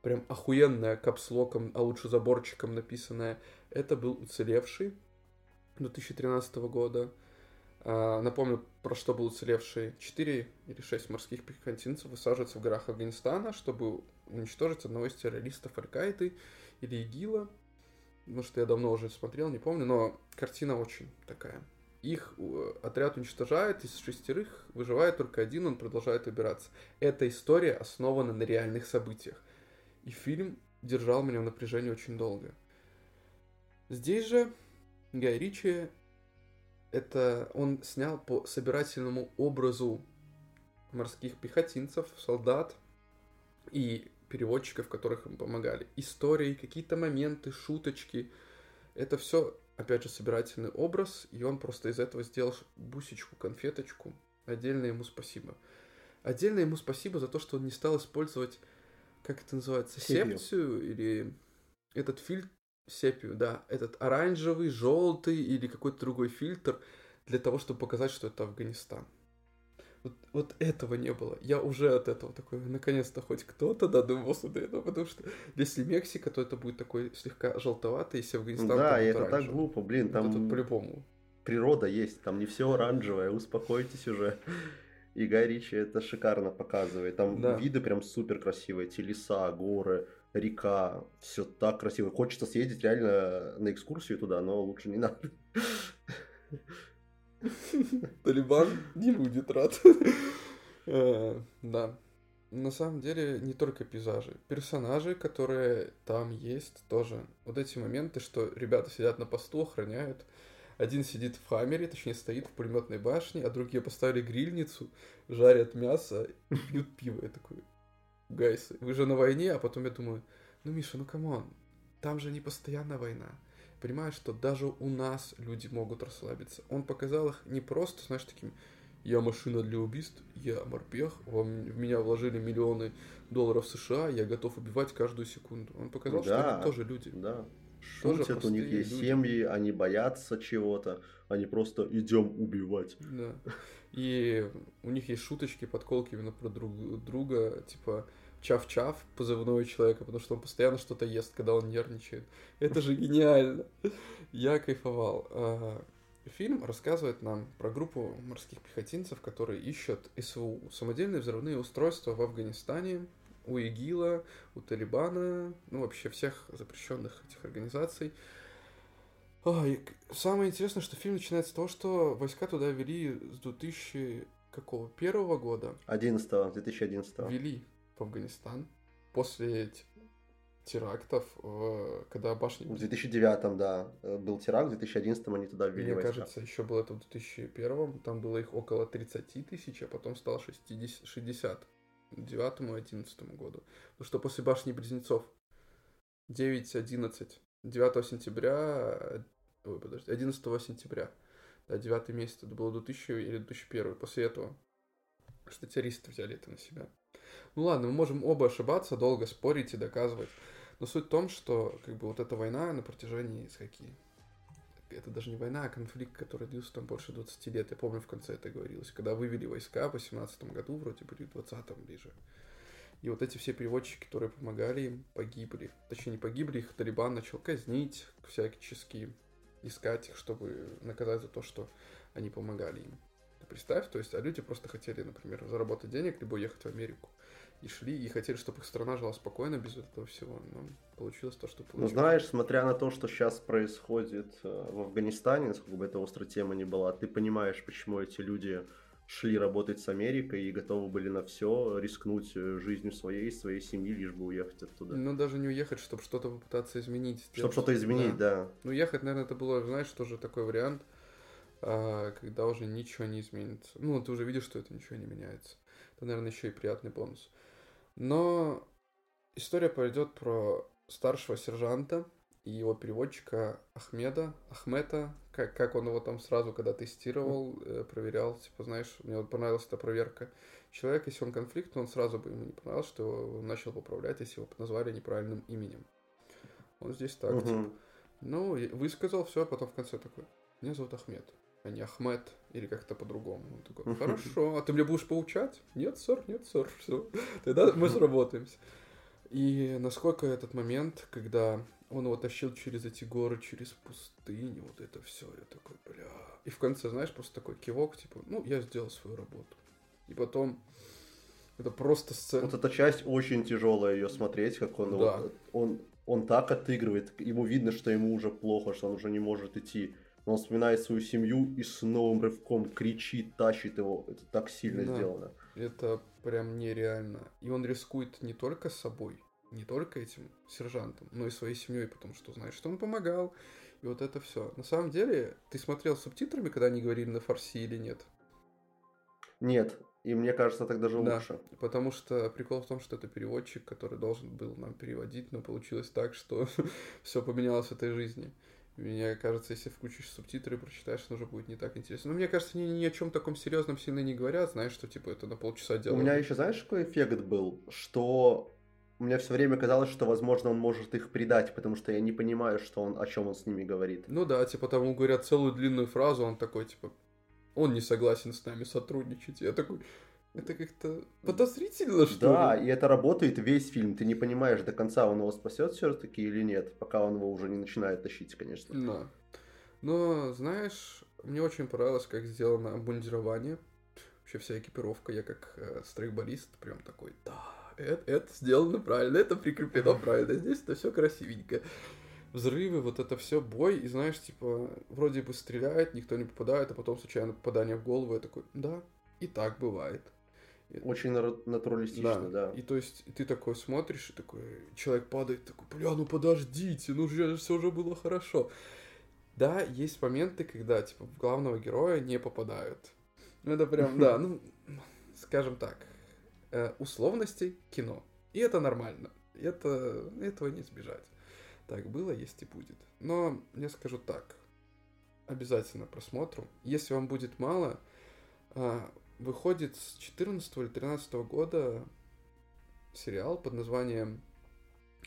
прям охуенное капслоком, а лучше заборчиком написанное. Это был «Уцелевший» 2013 года. А, напомню, про что был уцелевший. Четыре или шесть морских пехотинцев высаживаются в горах Афганистана, чтобы уничтожить одного из террористов Аль-Каиды или ИГИЛа. Потому что я давно уже смотрел, не помню, но картина очень такая их э, отряд уничтожает, из шестерых выживает только один, он продолжает убираться. Эта история основана на реальных событиях. И фильм держал меня в напряжении очень долго. Здесь же Гай Ричи, это он снял по собирательному образу морских пехотинцев, солдат и переводчиков, которых им помогали. Истории, какие-то моменты, шуточки. Это все опять же, собирательный образ, и он просто из этого сделал бусечку, конфеточку. Отдельно ему спасибо. Отдельно ему спасибо за то, что он не стал использовать, как это называется, сепию, сепцию или этот фильтр, сепию, да, этот оранжевый, желтый или какой-то другой фильтр для того, чтобы показать, что это Афганистан. Вот, вот этого не было. Я уже от этого такой, наконец-то хоть кто-то додумался до этого, потому что если Мексика, то это будет такой слегка желтоватый, если Афганистан,
Да, и это так глупо, блин, там...
Это по-любому.
Природа есть, там не все оранжевое, успокойтесь уже. И Гай Ричи это шикарно показывает. Там да. виды прям супер красивые. Эти леса, горы, река. Все так красиво. Хочется съездить реально на экскурсию туда, но лучше не надо.
Талибан не будет рад. Э, да. На самом деле, не только пейзажи. Персонажи, которые там есть, тоже. Вот эти моменты, что ребята сидят на посту, охраняют. Один сидит в хаммере, точнее стоит в пулеметной башне, а другие поставили грильницу, жарят мясо пьют пиво. Я такой, guys ы, вы же на войне, а потом я думаю, ну, Миша, ну come on, там же не постоянная война понимаешь, что даже у нас люди могут расслабиться. Он показал их не просто, знаешь, таким, я машина для убийств, я морпех, в меня вложили миллионы долларов США, я готов убивать каждую секунду. Он показал, да, что это тоже люди.
Да. Шутят, тоже у них есть люди. семьи, они боятся чего-то, они просто идем убивать.
Да. И у них есть шуточки, подколки именно про друг друга, типа, Чав-Чав, позывной человека, потому что он постоянно что-то ест, когда он нервничает. Это же гениально. Я кайфовал. А, фильм рассказывает нам про группу морских пехотинцев, которые ищут СВУ, самодельные взрывные устройства в Афганистане, у ИГИЛа, у Талибана, ну вообще всех запрещенных этих организаций. Ой, самое интересное, что фильм начинается с того, что войска туда вели с 2000 какого? Первого года?
11 2011
Вели в Афганистан после терактов, когда башни...
В 2009, да, был теракт, в 2011 они туда ввели
Мне войска. кажется, еще было это в 2001, там было их около 30 тысяч, а потом стало 60, 60 9-11 году. Потому что после башни Близнецов 9-11, 9 сентября, ой, подожди, 11 сентября, да, 9 месяц, это было 2000 или 2001, после этого, что террористы взяли это на себя. Ну ладно, мы можем оба ошибаться, долго спорить и доказывать. Но суть в том, что как бы вот эта война на протяжении с это даже не война, а конфликт, который длился там больше 20 лет. Я помню, в конце это говорилось. Когда вывели войска в 18 году, вроде были в 20 ближе. И вот эти все переводчики, которые помогали им, погибли. Точнее, не погибли, их Талибан начал казнить, всячески искать их, чтобы наказать за то, что они помогали им. Ты представь, то есть, а люди просто хотели, например, заработать денег, либо уехать в Америку и шли, и хотели, чтобы их страна жила спокойно без этого всего. Но получилось то, что ну, получилось.
Ну, знаешь, смотря на то, что сейчас происходит э, в Афганистане, насколько бы это острая тема не была, ты понимаешь, почему эти люди шли работать с Америкой и готовы были на все, рискнуть э, жизнью своей, своей семьи, лишь бы уехать оттуда.
Ну, даже не уехать, чтобы что-то попытаться изменить.
Чтобы что-то изменить, да. да.
Ну, ехать, наверное, это было, знаешь, тоже такой вариант, а, когда уже ничего не изменится. Ну, ты уже видишь, что это ничего не меняется. Это, наверное, еще и приятный бонус. Но история пойдет про старшего сержанта и его переводчика Ахмеда, Ахмета, как, как он его там сразу, когда тестировал, э, проверял, типа, знаешь, мне вот понравилась эта проверка. Человек, если он конфликт, он сразу бы ему не понравилось, что он начал поправлять, если его назвали неправильным именем. Он здесь так, угу. типа. Ну, высказал все, а потом в конце такой, меня зовут Ахмед а не Ахмед, или как-то по-другому. Он такой, хорошо, а ты мне будешь поучать? Нет, сэр, нет, сэр, все. Тогда мы сработаемся. И насколько этот момент, когда он его тащил через эти горы, через пустыню, вот это все, я такой, бля. И в конце, знаешь, просто такой кивок, типа, ну, я сделал свою работу. И потом это просто сцена.
Вот эта часть очень тяжелая ее смотреть, как он, да. вот, он, он так отыгрывает, ему видно, что ему уже плохо, что он уже не может идти он вспоминает свою семью и с новым рывком кричит, тащит его. Это так сильно да, сделано.
Это прям нереально. И он рискует не только собой, не только этим сержантом, но и своей семьей, потому что знает, что он помогал. И вот это все. На самом деле, ты смотрел субтитрами, когда они говорили на фарси или нет?
Нет. И мне кажется, так даже да, лучше.
Потому что прикол в том, что это переводчик, который должен был нам переводить, но получилось так, что все поменялось в этой жизни. Мне кажется, если включишь субтитры и прочитаешь, это уже будет не так интересно. Но мне кажется, ни, ни о чем таком серьезном сильно не говорят, знаешь, что типа это на полчаса делают.
У меня еще, знаешь, какой эффект был? Что у меня все время казалось, что, возможно, он может их предать, потому что я не понимаю, что он, о чем он с ними говорит.
Ну да, типа тому говорят целую длинную фразу, он такой, типа, он не согласен с нами сотрудничать. Я такой, это как-то подозрительно, что
Да, ли? и это работает весь фильм. Ты не понимаешь до конца, он его спасет все-таки или нет, пока он его уже не начинает тащить, конечно.
Да. Но, знаешь, мне очень понравилось, как сделано обмундирование. Вообще вся экипировка. Я как э, стрейкболист прям такой, да, это, это сделано правильно, это прикреплено правильно. Здесь это все красивенько. Взрывы, вот это все, бой, и знаешь, типа, вроде бы стреляет, никто не попадает, а потом случайно попадание в голову, я такой, да, и так бывает.
Очень натуралистично, да.
да. И то есть ты такой смотришь, и такой человек падает, такой, бля, ну подождите, ну же все уже было хорошо. Да, есть моменты, когда типа в главного героя не попадают. Ну это прям, да, ну, скажем так, э, условности кино. И это нормально. Это, этого не избежать. Так было, есть и будет. Но я скажу так. Обязательно просмотру. Если вам будет мало, а, выходит с 14 или 13 года сериал под названием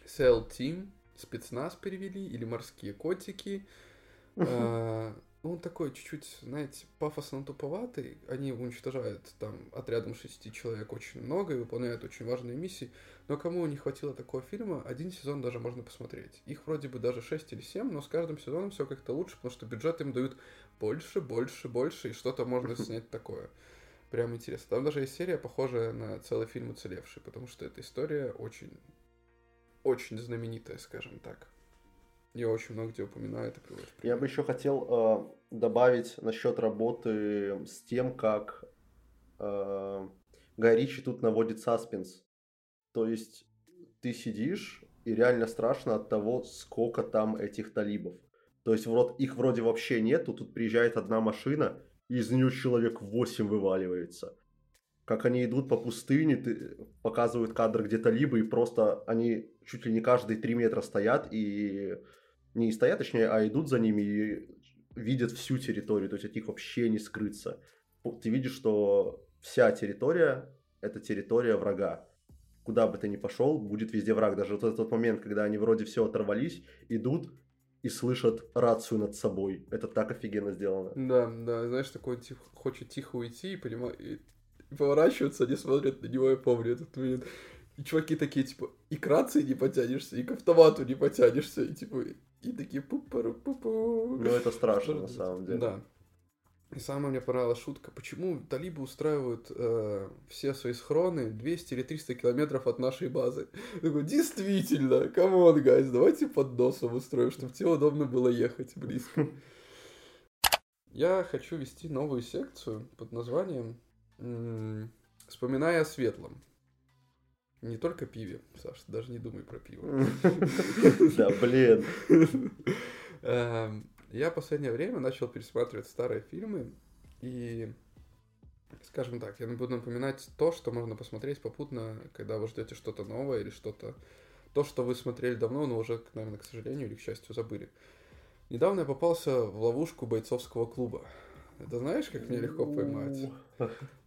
Cell Team, спецназ перевели, или морские котики. А, он такой чуть-чуть, знаете, пафосно туповатый. Они уничтожают там отрядом шести человек очень много и выполняют очень важные миссии. Но кому не хватило такого фильма, один сезон даже можно посмотреть. Их вроде бы даже 6 или 7, но с каждым сезоном все как-то лучше, потому что бюджет им дают больше, больше, больше, и что-то можно снять такое прям интересно. Там даже есть серия, похожая на целый фильм «Уцелевший», потому что эта история очень, очень знаменитая, скажем так. Я очень много где упоминаю это приводит.
Я бы еще хотел э, добавить насчет работы с тем, как э, Гай тут наводит саспенс. То есть ты сидишь, и реально страшно от того, сколько там этих талибов. То есть вот их вроде вообще нету, тут приезжает одна машина, из нее человек 8 вываливается. как они идут по пустыне, ты, показывают кадр где-то либо, и просто они чуть ли не каждые три метра стоят, и не стоят, точнее, а идут за ними и видят всю территорию, то есть от них вообще не скрыться. Ты видишь, что вся территория – это территория врага. Куда бы ты ни пошел, будет везде враг. Даже вот этот момент, когда они вроде все оторвались, идут и слышат рацию над собой. Это так офигенно сделано.
Да, да, знаешь, такой тихо, хочет тихо уйти и понимает, и поворачиваются, они смотрят на него, я помню этот момент. И чуваки такие, типа, и к рации не потянешься, и к автомату не потянешься, и типа, и такие пу пу пу пу
Ну, это страшно, на самом деле.
Да. И самая мне понравилась шутка, почему талибы устраивают э, все свои схроны 200 или 300 километров от нашей базы. Я такой, действительно, come on, guys, давайте под носом устроим, чтобы тебе удобно было ехать близко. Я хочу вести новую секцию под названием Вспоминая о светлом. Не только пиве, Саш, даже не думай про пиво.
Да, блин.
Я в последнее время начал пересматривать старые фильмы, и, скажем так, я буду напоминать то, что можно посмотреть попутно, когда вы ждете что-то новое или что-то... То, что вы смотрели давно, но уже, наверное, к сожалению или к счастью, забыли. Недавно я попался в ловушку бойцовского клуба. Это знаешь, как мне легко поймать?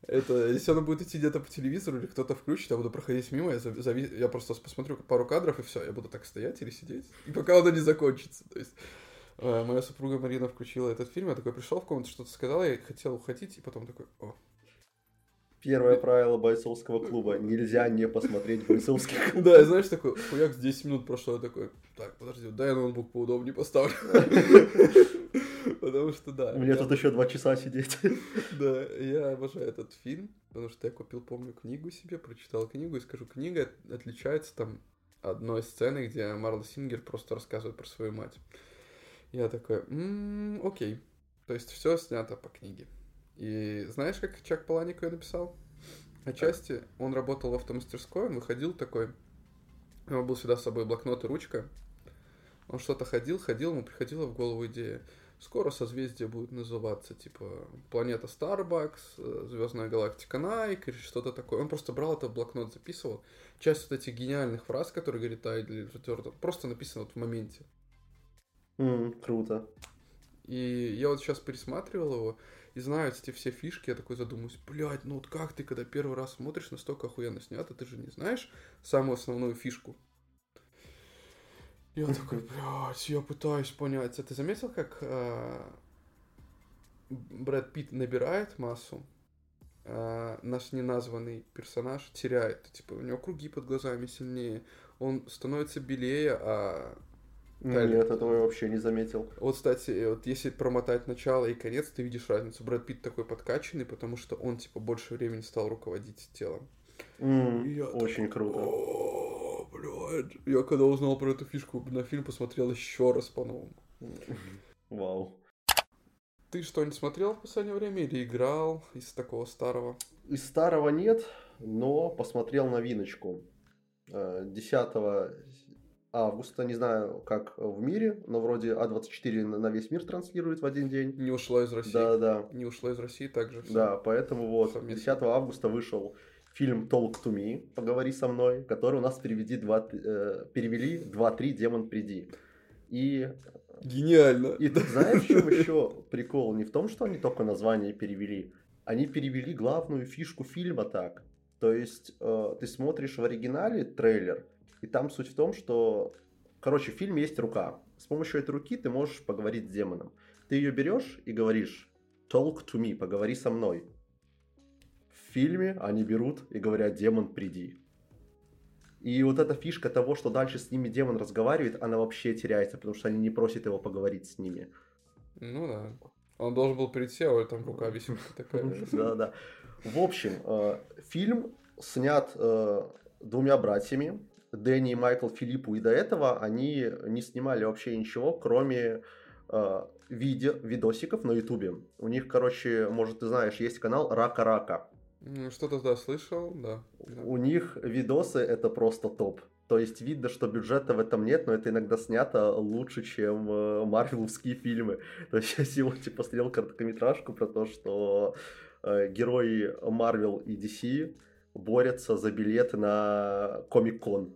Это, если оно будет идти где-то по телевизору или кто-то включит, я буду проходить мимо, я, зави... я просто посмотрю пару кадров и все, я буду так стоять или сидеть, и пока оно не закончится. То есть моя супруга Марина включила этот фильм, я такой пришел в комнату, что-то сказала, я хотел уходить, и потом такой, о,
Первое правило бойцовского клуба. Нельзя не посмотреть бойцовский клуб.
Да, знаешь, такой, хуяк, 10 минут прошло, я такой, так, подожди, дай я ноутбук поудобнее поставлю. Потому что, да.
Мне тут еще два часа сидеть.
Да, я обожаю этот фильм, потому что я купил, помню, книгу себе, прочитал книгу, и скажу, книга отличается там одной сценой, где Марла Сингер просто рассказывает про свою мать. Я такой, окей. То есть все снято по книге. И знаешь, как Чак Паланик ее написал? Отчасти он работал в автомастерской, он выходил такой, у него был всегда с собой блокнот и ручка, он что-то ходил, ходил, ему приходила в голову идея, скоро созвездие будет называться, типа, планета Starbucks, Звездная галактика Nike или что-то такое. Он просто брал это в блокнот, записывал. Часть вот этих гениальных фраз, которые говорит Айдли Джордан, просто написано вот в моменте.
Mm, круто.
И я вот сейчас пересматривал его, и знаю эти все фишки, я такой задумаюсь, блядь, ну вот как ты, когда первый раз смотришь, настолько охуенно снято, ты же не знаешь самую основную фишку. Я такой, блядь, я пытаюсь понять. А ты заметил, как э, Брэд Питт набирает массу, э, наш неназванный персонаж теряет. Типа, у него круги под глазами сильнее, он становится белее, а
нет, этого я вообще не заметил.
Вот, кстати, вот если промотать начало и конец, ты видишь разницу. Брэд Питт такой подкачанный, потому что он, типа, больше времени стал руководить телом.
Mm, я очень такой, круто.
О, блядь. Я когда узнал про эту фишку, на фильм посмотрел еще раз по-новому.
Вау.
Ты что-нибудь смотрел в последнее время или играл из такого старого?
Из старого нет, но посмотрел новиночку. 10 э, августа, не знаю, как в мире, но вроде А24 на весь мир транслирует в один день.
Не ушла из России.
Да, да.
Не ушла из России также.
Все. Да, поэтому вот Совместно. 10 августа вышел фильм Talk to Me, поговори со мной, который у нас переведи 2, э, перевели 2-3 Демон приди. И
Гениально.
И ты знаешь, в чем еще прикол? Не в том, что они только название перевели. Они перевели главную фишку фильма так. То есть э, ты смотришь в оригинале трейлер, и там суть в том, что, короче, в фильме есть рука. С помощью этой руки ты можешь поговорить с демоном. Ты ее берешь и говоришь «talk to me», «поговори со мной». В фильме они берут и говорят «демон, приди». И вот эта фишка того, что дальше с ними демон разговаривает, она вообще теряется, потому что они не просят его поговорить с ними.
Ну да. Он должен был прийти, а там рука висит такая.
Да, да. В общем, э, фильм снят э, двумя братьями. Дэнни и Майкл Филиппу и до этого они не снимали вообще ничего, кроме э, видео, видосиков на Ютубе. У них, короче, может, ты знаешь, есть канал Рака Рака.
Что-то, да, слышал, да.
У них видосы это просто топ. То есть видно, что бюджета в этом нет, но это иногда снято лучше, чем э, марвеловские фильмы. То есть я сегодня посмотрел короткометражку про то, что э, герои Marvel и DC борются за билеты на Комик-кон.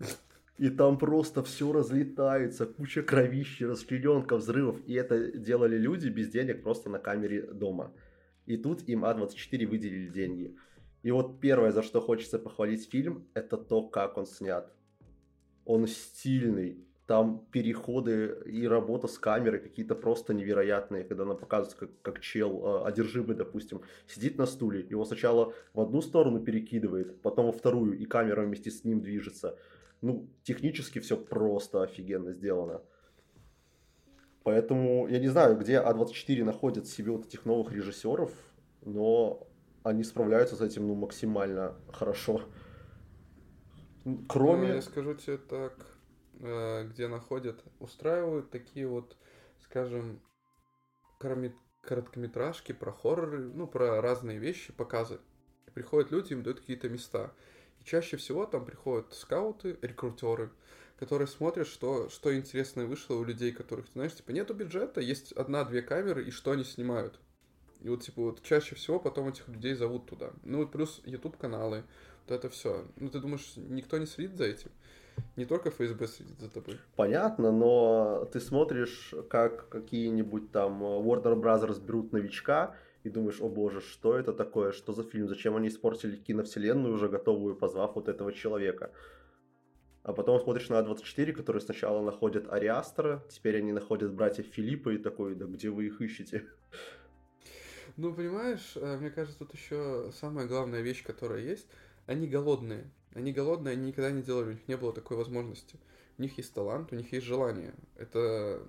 И там просто все разлетается, куча кровищи, расчлененка, взрывов. И это делали люди без денег просто на камере дома. И тут им А24 выделили деньги. И вот первое, за что хочется похвалить фильм, это то, как он снят. Он стильный, там переходы и работа с камерой какие-то просто невероятные, когда она показывает, как, как чел э, одержимый, допустим, сидит на стуле, его сначала в одну сторону перекидывает, потом во вторую, и камера вместе с ним движется. Ну, технически все просто офигенно сделано. Поэтому я не знаю, где А24 находит себе вот этих новых режиссеров, но они справляются с этим ну, максимально хорошо.
Кроме... Ну, я скажу тебе так, э, где находят, устраивают такие вот, скажем, короткометражки про хорроры, ну, про разные вещи, показы. Приходят люди, им дают какие-то места. Чаще всего там приходят скауты, рекрутеры, которые смотрят, что, что интересное вышло у людей, которых, знаешь, типа, нету бюджета, есть одна-две камеры, и что они снимают. И вот, типа, вот чаще всего потом этих людей зовут туда. Ну, и плюс YouTube-каналы, вот это все. Ну, ты думаешь, никто не следит за этим? Не только ФСБ следит за тобой.
Понятно, но ты смотришь, как какие-нибудь там Warner Brothers берут новичка, и думаешь, о боже, что это такое, что за фильм, зачем они испортили киновселенную, уже готовую, позвав вот этого человека. А потом смотришь на А24, которые сначала находят Ариастера, теперь они находят братьев Филиппа и такой, да где вы их ищете?
Ну, понимаешь, э, мне кажется, тут еще самая главная вещь, которая есть, они голодные. Они голодные, они никогда не делали, у них не было такой возможности. У них есть талант, у них есть желание. Это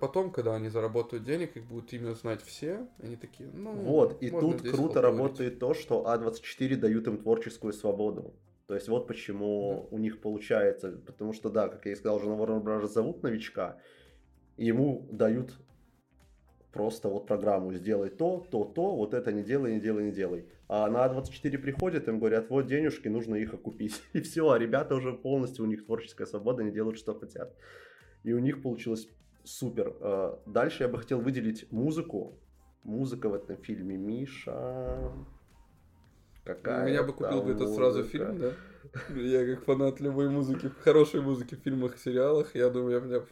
потом, когда они заработают денег, их будут именно знать все, они такие, ну...
Вот, и тут круто работает то, что А24 дают им творческую свободу. То есть вот почему да. у них получается, потому что, да, как я и сказал, уже на Warner Bros. зовут новичка, и ему дают просто вот программу сделай то, то, то, вот это не делай, не делай, не делай. А на А24 приходят, им говорят, вот денежки, нужно их окупить. И все, а ребята уже полностью, у них творческая свобода, они делают, что хотят. И у них получилось супер. А, дальше я бы хотел выделить музыку. Музыка в этом фильме. Миша...
Какая Я бы купил бы это сразу фильм, да? Я как фанат любой музыки, хорошей музыки в фильмах, сериалах, я думаю, я меня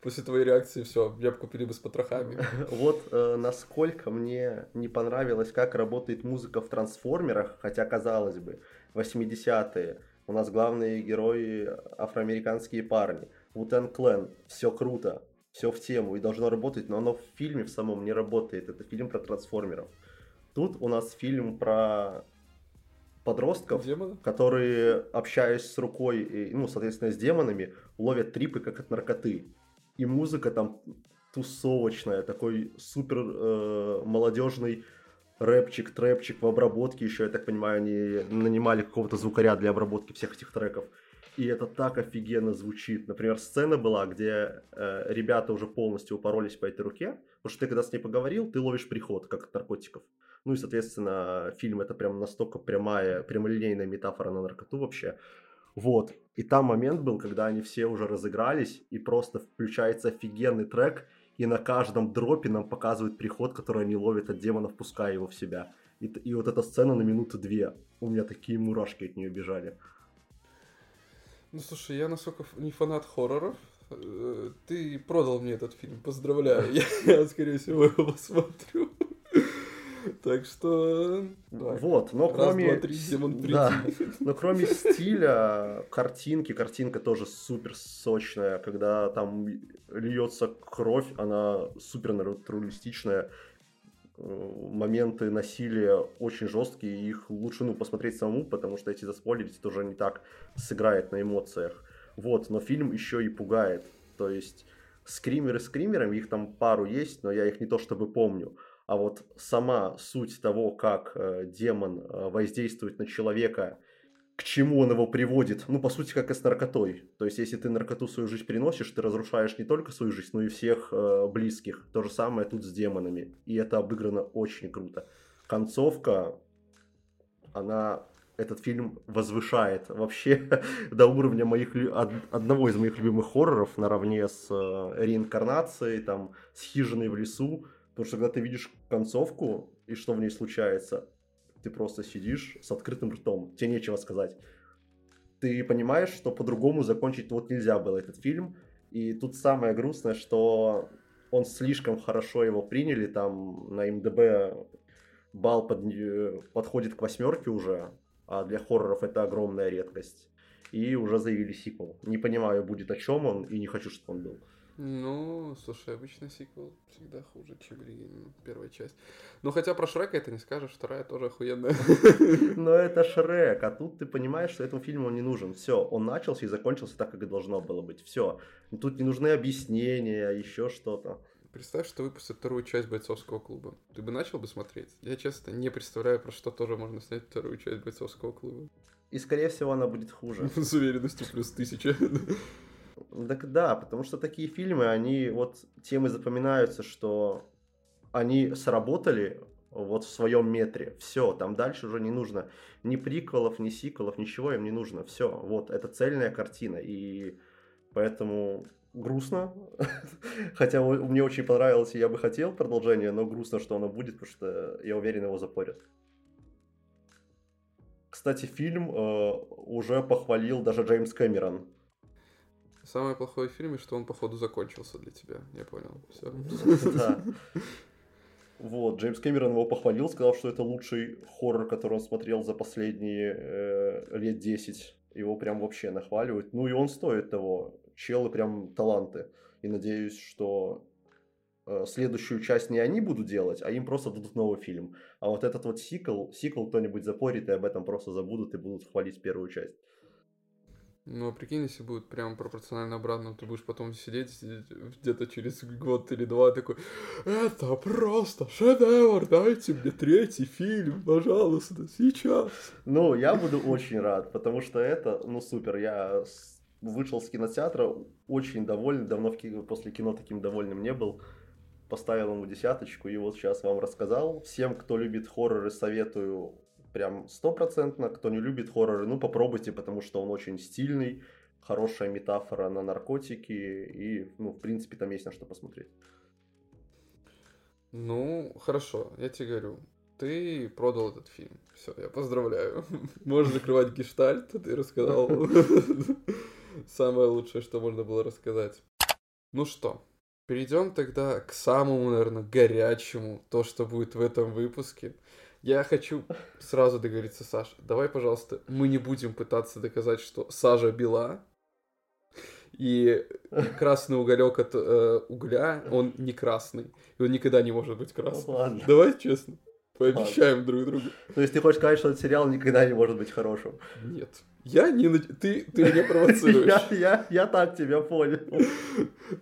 после твоей реакции все, я бы купили бы с потрохами.
Вот э, насколько мне не понравилось, как работает музыка в трансформерах, хотя казалось бы, 80-е, у нас главные герои афроамериканские парни, Вутен Клен, все круто, все в тему и должно работать, но оно в фильме в самом не работает, это фильм про трансформеров. Тут у нас фильм про подростков, Демоны? которые, общаясь с рукой, и, ну, соответственно, с демонами, ловят трипы как от наркоты. И музыка там тусовочная, такой супер э, молодежный рэпчик, трэпчик в обработке еще, я так понимаю, они нанимали какого-то звукаря для обработки всех этих треков. И это так офигенно звучит. Например, сцена была, где э, ребята уже полностью упоролись по этой руке, потому что ты когда с ней поговорил, ты ловишь приход, как от наркотиков. Ну и, соответственно, фильм это прям настолько прямая, прямолинейная метафора на наркоту вообще. Вот. И там момент был, когда они все уже разыгрались, и просто включается офигенный трек, и на каждом дропе нам показывают приход, который они ловят от демонов, пуская его в себя. И, и вот эта сцена на минуты две. У меня такие мурашки от нее бежали.
Ну слушай, я насколько не фанат хорроров, э, ты продал мне этот фильм, поздравляю. Я, я скорее всего, его посмотрю. Так что...
Вот, но кроме... Да, но кроме стиля, картинки, картинка тоже супер сочная, когда там льется кровь, она супер натуралистичная, моменты насилия очень жесткие, их лучше ну, посмотреть самому, потому что эти заспойлерить тоже не так сыграет на эмоциях. Вот, но фильм еще и пугает. То есть скримеры скримерами, их там пару есть, но я их не то чтобы помню. А вот сама суть того, как э, демон э, воздействует на человека, к чему он его приводит, ну, по сути, как и с наркотой. То есть, если ты наркоту свою жизнь приносишь, ты разрушаешь не только свою жизнь, но и всех э, близких. То же самое тут с демонами. И это обыграно очень круто. Концовка, она этот фильм возвышает вообще до уровня моих одного из моих любимых хорроров наравне с э, реинкарнацией, там, с хижиной в лесу Потому что когда ты видишь концовку и что в ней случается, ты просто сидишь с открытым ртом, тебе нечего сказать. Ты понимаешь, что по-другому закончить вот нельзя было этот фильм. И тут самое грустное, что он слишком хорошо его приняли, там на МДБ бал под, подходит к восьмерке уже, а для хорроров это огромная редкость. И уже заявили сиквел. Не понимаю, будет о чем он, и не хочу, чтобы он был.
Ну, слушай, обычно сиквел всегда хуже, чем первая часть. Ну, хотя про Шрека это не скажешь, вторая тоже охуенная.
Но это Шрек, а тут ты понимаешь, что этому фильму он не нужен. Все, он начался и закончился так, как и должно было быть. Все. Тут не нужны объяснения, еще что-то.
Представь, что выпустят вторую часть бойцовского клуба. Ты бы начал бы смотреть? Я, честно, не представляю, про что тоже можно снять вторую часть бойцовского клуба.
И, скорее всего, она будет хуже.
С уверенностью плюс тысяча.
Так да, потому что такие фильмы, они вот тем и запоминаются, что они сработали вот в своем метре. Все, там дальше уже не нужно ни приквелов, ни сиквелов, ничего им не нужно. Все, вот, это цельная картина. И поэтому грустно. Хотя мне очень понравилось, и я бы хотел продолжение, но грустно, что оно будет, потому что я уверен, его запорят. Кстати, фильм э, уже похвалил даже Джеймс Кэмерон.
Самое плохое в фильме, что он, походу, закончился для тебя. Я понял. Все.
Да. Вот, Джеймс Кэмерон его похвалил, сказал, что это лучший хоррор, который он смотрел за последние э, лет 10. Его прям вообще нахваливают. Ну и он стоит того. Челы прям таланты. И надеюсь, что э, следующую часть не они будут делать, а им просто дадут новый фильм. А вот этот вот сиквел, сиквел кто-нибудь запорит и об этом просто забудут и будут хвалить первую часть.
Ну, а прикинь, если будет прям пропорционально обратно, ты будешь потом сидеть где-то через год или два такой, это просто шедевр, дайте мне третий фильм, пожалуйста, сейчас.
Ну, я буду очень рад, потому что это, ну, супер, я вышел с кинотеатра очень довольный, давно в кино, после кино таким довольным не был, поставил ему десяточку, и вот сейчас вам рассказал. Всем, кто любит хорроры, советую прям стопроцентно. Кто не любит хорроры, ну попробуйте, потому что он очень стильный, хорошая метафора на наркотики, и, ну, в принципе, там есть на что посмотреть.
Ну, хорошо, я тебе говорю, ты продал этот фильм. Все, я поздравляю. Можешь закрывать гештальт, ты рассказал самое лучшее, что можно было рассказать. Ну что, перейдем тогда к самому, наверное, горячему, то, что будет в этом выпуске. Я хочу сразу договориться, Саша. Давай, пожалуйста, мы не будем пытаться доказать, что Сажа бела. И красный уголек от э, угля, он не красный. И он никогда не может быть красным. Ладно. Давай честно. Пообещаем Ладно. друг другу.
То есть ты хочешь сказать, что этот сериал никогда не может быть хорошим?
Нет. Я не... Ты, ты меня провоцируешь.
я, я, я так тебя понял.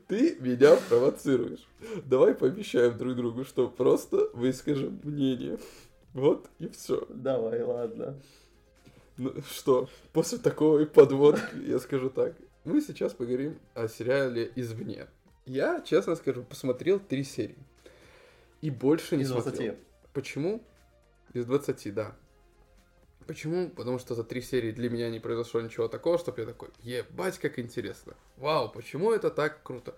Ты меня провоцируешь. Давай пообещаем друг другу, что просто выскажем мнение. Вот и все.
Давай, ладно.
Ну что, после такой подводки я скажу так. Мы сейчас поговорим о сериале «Извне». Я, честно скажу, посмотрел три серии. И больше не Из смотрел. 20. Почему? Из 20, да. Почему? Потому что за три серии для меня не произошло ничего такого, чтобы я такой, ебать, как интересно. Вау, почему это так круто?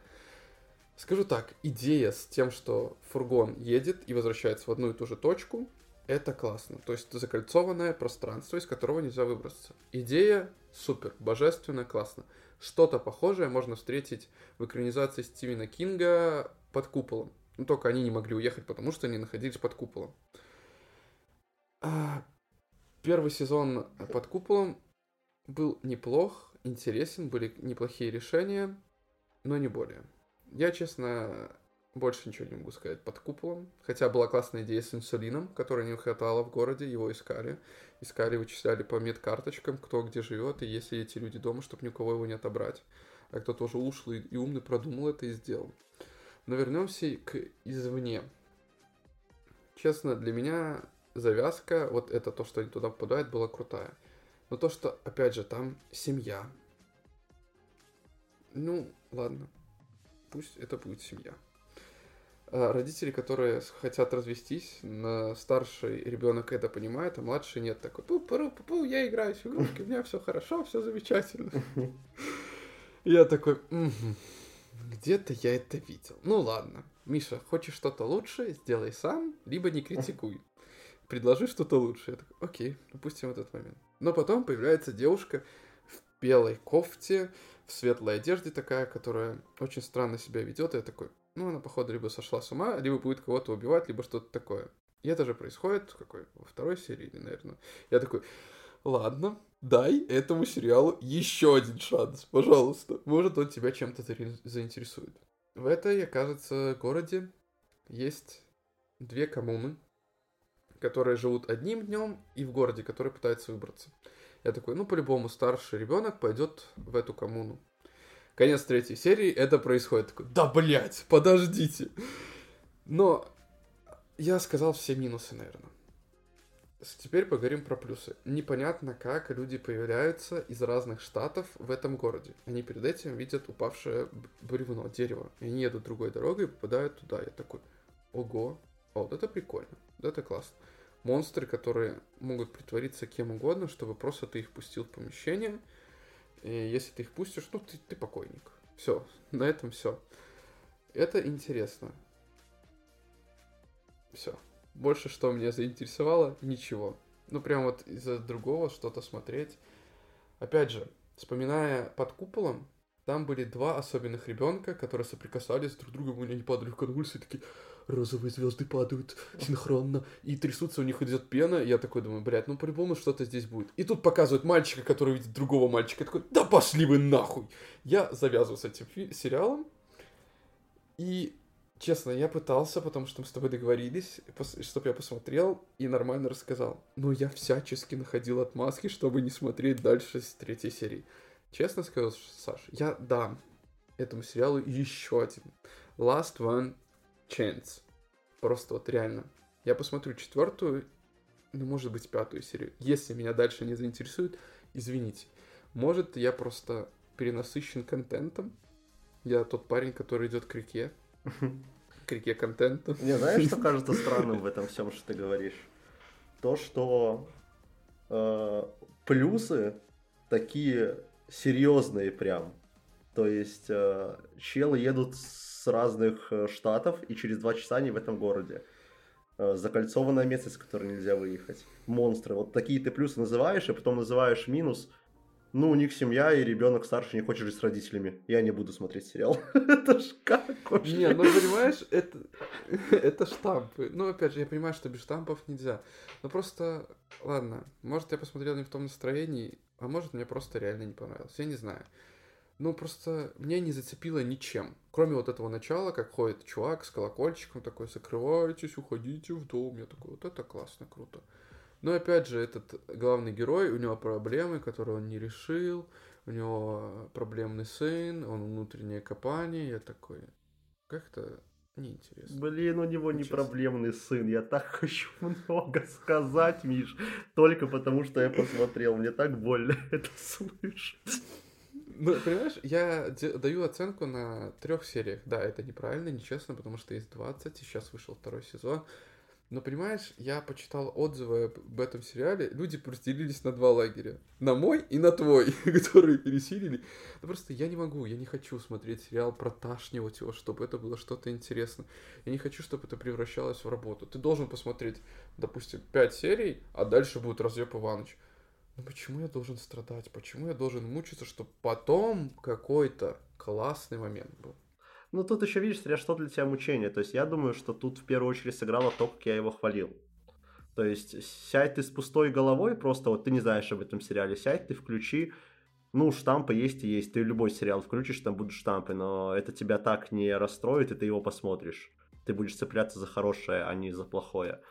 Скажу так, идея с тем, что фургон едет и возвращается в одну и ту же точку, это классно. То есть закольцованное пространство, из которого нельзя выбраться. Идея супер, божественно, классно. Что-то похожее можно встретить в экранизации Стивена Кинга под куполом. Но только они не могли уехать, потому что они находились под куполом. А, первый сезон под куполом был неплох, интересен, были неплохие решения, но не более. Я, честно, больше ничего не могу сказать под куполом. Хотя была классная идея с инсулином, которой не хватало в городе, его искали. Искали, вычисляли по медкарточкам, кто где живет, и если эти люди дома, чтобы никого его не отобрать. А кто тоже ушлый и умный продумал это и сделал. Но вернемся к извне. Честно, для меня завязка, вот это то, что они туда попадают, была крутая. Но то, что, опять же, там семья. Ну, ладно. Пусть это будет семья. А, родители, которые хотят развестись, старший ребенок это понимает, а младший нет такой, пу пу пу пу я играю в игрушки, у меня все хорошо, все замечательно. Я такой, где-то я это видел. Ну ладно. Миша, хочешь что-то лучше, сделай сам, либо не критикуй. Предложи что-то лучше. Я такой, окей, допустим этот момент. Но потом появляется девушка в белой кофте, в светлой одежде такая, которая очень странно себя ведет. И я такой, ну, она, походу, либо сошла с ума, либо будет кого-то убивать, либо что-то такое. И это же происходит какой, во второй серии, наверное. Я такой, ладно, дай этому сериалу еще один шанс, пожалуйста. Может, он тебя чем-то заинтересует. В этой, кажется, городе есть две коммуны, которые живут одним днем, и в городе, который пытается выбраться. Я такой, ну, по-любому, старший ребенок пойдет в эту коммуну. Конец третьей серии, это происходит. Такой, да, блядь, подождите. Но я сказал все минусы, наверное. Теперь поговорим про плюсы. Непонятно, как люди появляются из разных штатов в этом городе. Они перед этим видят упавшее бревно, дерево. И они едут другой дорогой и попадают туда. Я такой, ого, вот это прикольно, вот это классно. Монстры, которые могут притвориться кем угодно, чтобы просто ты их пустил в помещение. И если ты их пустишь, ну ты, ты покойник. Все, на этом все. Это интересно. Все. Больше что меня заинтересовало? Ничего. Ну, прям вот из-за другого что-то смотреть. Опять же, вспоминая под куполом, там были два особенных ребенка, которые соприкасались друг с другом, у них они падали в конвульсии, такие розовые звезды падают синхронно, и трясутся, у них идет пена, я такой думаю, блядь, ну по-любому что-то здесь будет. И тут показывают мальчика, который видит другого мальчика, такой, да пошли вы нахуй! Я завязываю с этим сериалом, и Честно, я пытался, потому что мы с тобой договорились, чтобы я посмотрел и нормально рассказал. Но я всячески находил отмазки, чтобы не смотреть дальше с третьей серии. Честно скажу, Саш, я дам этому сериалу еще один. Last One Chance. Просто вот реально. Я посмотрю четвертую, ну, может быть, пятую серию. Если меня дальше не заинтересует, извините. Может, я просто перенасыщен контентом. Я тот парень, который идет к реке, к реке контента.
Не, знаешь, что кажется странным в этом всем, что ты говоришь? То, что э, плюсы такие серьезные прям. То есть э, челы едут с разных э, штатов, и через два часа они в этом городе. Э, закольцованная местность, с которой нельзя выехать. Монстры. Вот такие ты плюсы называешь, и потом называешь минус – ну, у них семья, и ребенок старший не хочет жить с родителями. Я не буду смотреть сериал. это ж как
вообще? Не, ну понимаешь, это, это штампы. Ну, опять же, я понимаю, что без штампов нельзя. Но просто, ладно, может, я посмотрел не в том настроении, а может, мне просто реально не понравилось. Я не знаю. Ну, просто меня не зацепило ничем. Кроме вот этого начала, как ходит чувак с колокольчиком такой, закрывайтесь, уходите в дом. Я такой, вот это классно, круто. Но опять же, этот главный герой, у него проблемы, которые он не решил, у него проблемный сын, он внутреннее копание, я такой, как-то неинтересно.
Блин, у него не проблемный сын, я так хочу много сказать, Миш, только потому что я посмотрел, мне так больно это слышать.
Ну, понимаешь, я даю оценку на трех сериях. Да, это неправильно, нечестно, потому что есть 20, и сейчас вышел второй сезон. Но понимаешь, я почитал отзывы об этом сериале, люди разделились на два лагеря. На мой и на твой, которые пересилили. Ну просто я не могу, я не хочу смотреть сериал про ташнивать его, чтобы это было что-то интересное. Я не хочу, чтобы это превращалось в работу. Ты должен посмотреть, допустим, пять серий, а дальше будет разъеб Иваныч. Ну почему я должен страдать? Почему я должен мучиться, чтобы потом какой-то классный момент был?
Ну, тут еще, видишь, смотря что для тебя мучение. То есть я думаю, что тут в первую очередь сыграло то, как я его хвалил. То есть сядь ты с пустой головой, просто вот ты не знаешь об этом сериале, сядь ты, включи, ну, штампы есть и есть. Ты любой сериал включишь, там будут штампы, но это тебя так не расстроит, и ты его посмотришь. Ты будешь цепляться за хорошее, а не за плохое.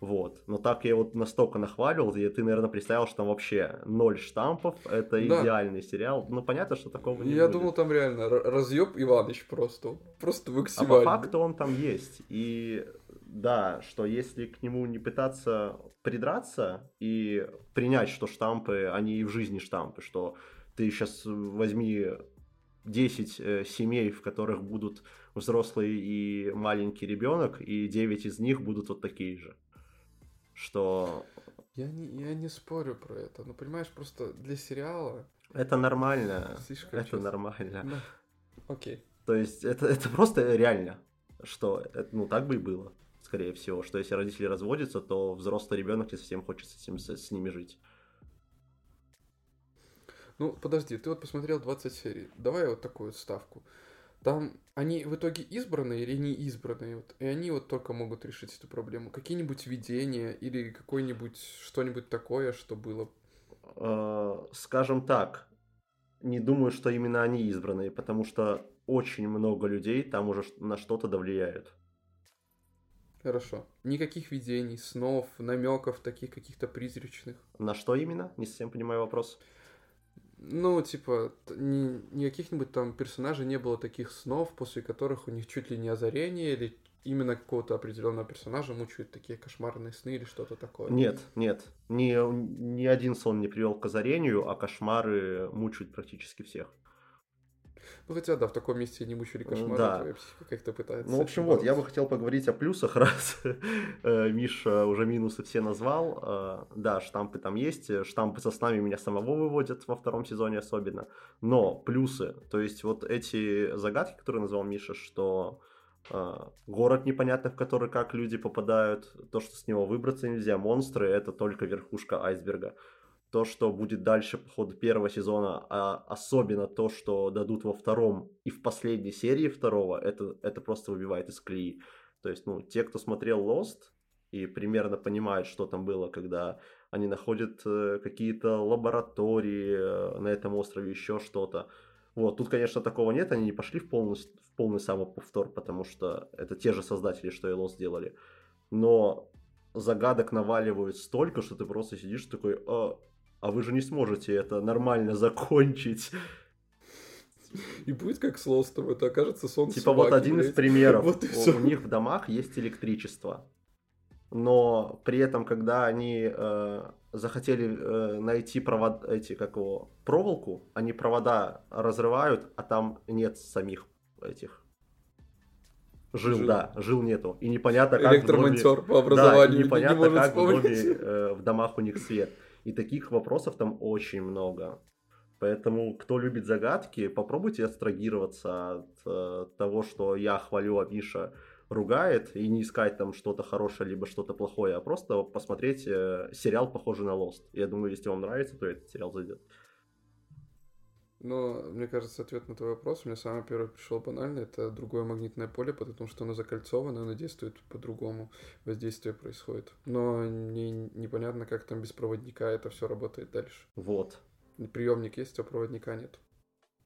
Вот. Но так я вот настолько нахвалил, и ты, наверное, представил, что там вообще ноль штампов. Это да. идеальный сериал. Ну, понятно, что такого
не Я будет. думал, там реально разъеб Иваныч просто. Просто максимально. А
по факту он там есть. И да, что если к нему не пытаться придраться и принять, что штампы, они и в жизни штампы, что ты сейчас возьми 10 э, семей, в которых будут взрослый и маленький ребенок, и 9 из них будут вот такие же что...
Я не, я не спорю про это, но понимаешь, просто для сериала...
Это нормально, Слишком это честно. нормально.
Да. Окей.
То есть это, это просто реально. что это, ну, так бы и было, скорее всего, что если родители разводятся, то взрослый ребенок не совсем хочет с, этим, с, с ними жить.
Ну, подожди, ты вот посмотрел 20 серий. Давай вот такую вот ставку. Там они в итоге избранные или не избранные, вот, и они вот только могут решить эту проблему. Какие-нибудь видения или какое-нибудь что-нибудь такое, что было?
Э, скажем так, не думаю, что именно они избранные, потому что очень много людей там уже на что-то довлияют.
Хорошо. Никаких видений, снов, намеков таких каких-то призрачных.
На что именно? Не совсем понимаю вопрос.
Ну, типа, ни, ни каких-нибудь там персонажей не было таких снов, после которых у них чуть ли не озарение или именно какого-то определенного персонажа мучают такие кошмарные сны или что-то такое.
Нет, нет. Ни, ни один сон не привел к озарению, а кошмары мучают практически всех.
Ну, хотя, да, в таком месте не мучили кошмары, да. твоя психика как-то пытается.
Ну, в общем, вот, я бы хотел поговорить о плюсах, раз э, Миша уже минусы все назвал. Э, да, штампы там есть, штампы со снами меня самого выводят во втором сезоне особенно. Но плюсы, то есть вот эти загадки, которые назвал Миша, что э, город непонятно, в который как люди попадают, то, что с него выбраться нельзя, монстры, это только верхушка айсберга то, что будет дальше по ходу первого сезона, а особенно то, что дадут во втором и в последней серии второго, это, это просто выбивает из колеи. То есть, ну, те, кто смотрел Lost и примерно понимают, что там было, когда они находят э, какие-то лаборатории э, на этом острове, еще что-то. Вот, тут, конечно, такого нет, они не пошли в полный, в полный самоповтор, потому что это те же создатели, что и Lost делали. Но загадок наваливают столько, что ты просто сидишь такой, а, а вы же не сможете это нормально закончить.
И будет как с Лостом, это окажется сон
Типа собаки, вот один блядь. из примеров. Вот у, у них в домах есть электричество. Но при этом, когда они э, захотели э, найти провод, эти, как его, проволоку, они провода разрывают, а там нет самих этих Жил, жил, да, жил нету. И непонятно, как
Электромонтер доме... по образованию.
Да, непонятно, не как в, доме, э, в домах у них свет. И таких вопросов там очень много. Поэтому, кто любит загадки, попробуйте абстрагироваться от э, того, что я хвалю, а Миша ругает, и не искать там что-то хорошее, либо что-то плохое, а просто посмотреть э, сериал, похожий на Lost. Я думаю, если вам нравится, то этот сериал зайдет.
Но, мне кажется, ответ на твой вопрос у меня самый первый пришел банально. Это другое магнитное поле, потому что оно закольцовано, оно действует по-другому. Воздействие происходит. Но не, непонятно, как там без проводника это все работает дальше.
Вот.
Приемник есть, а проводника нет.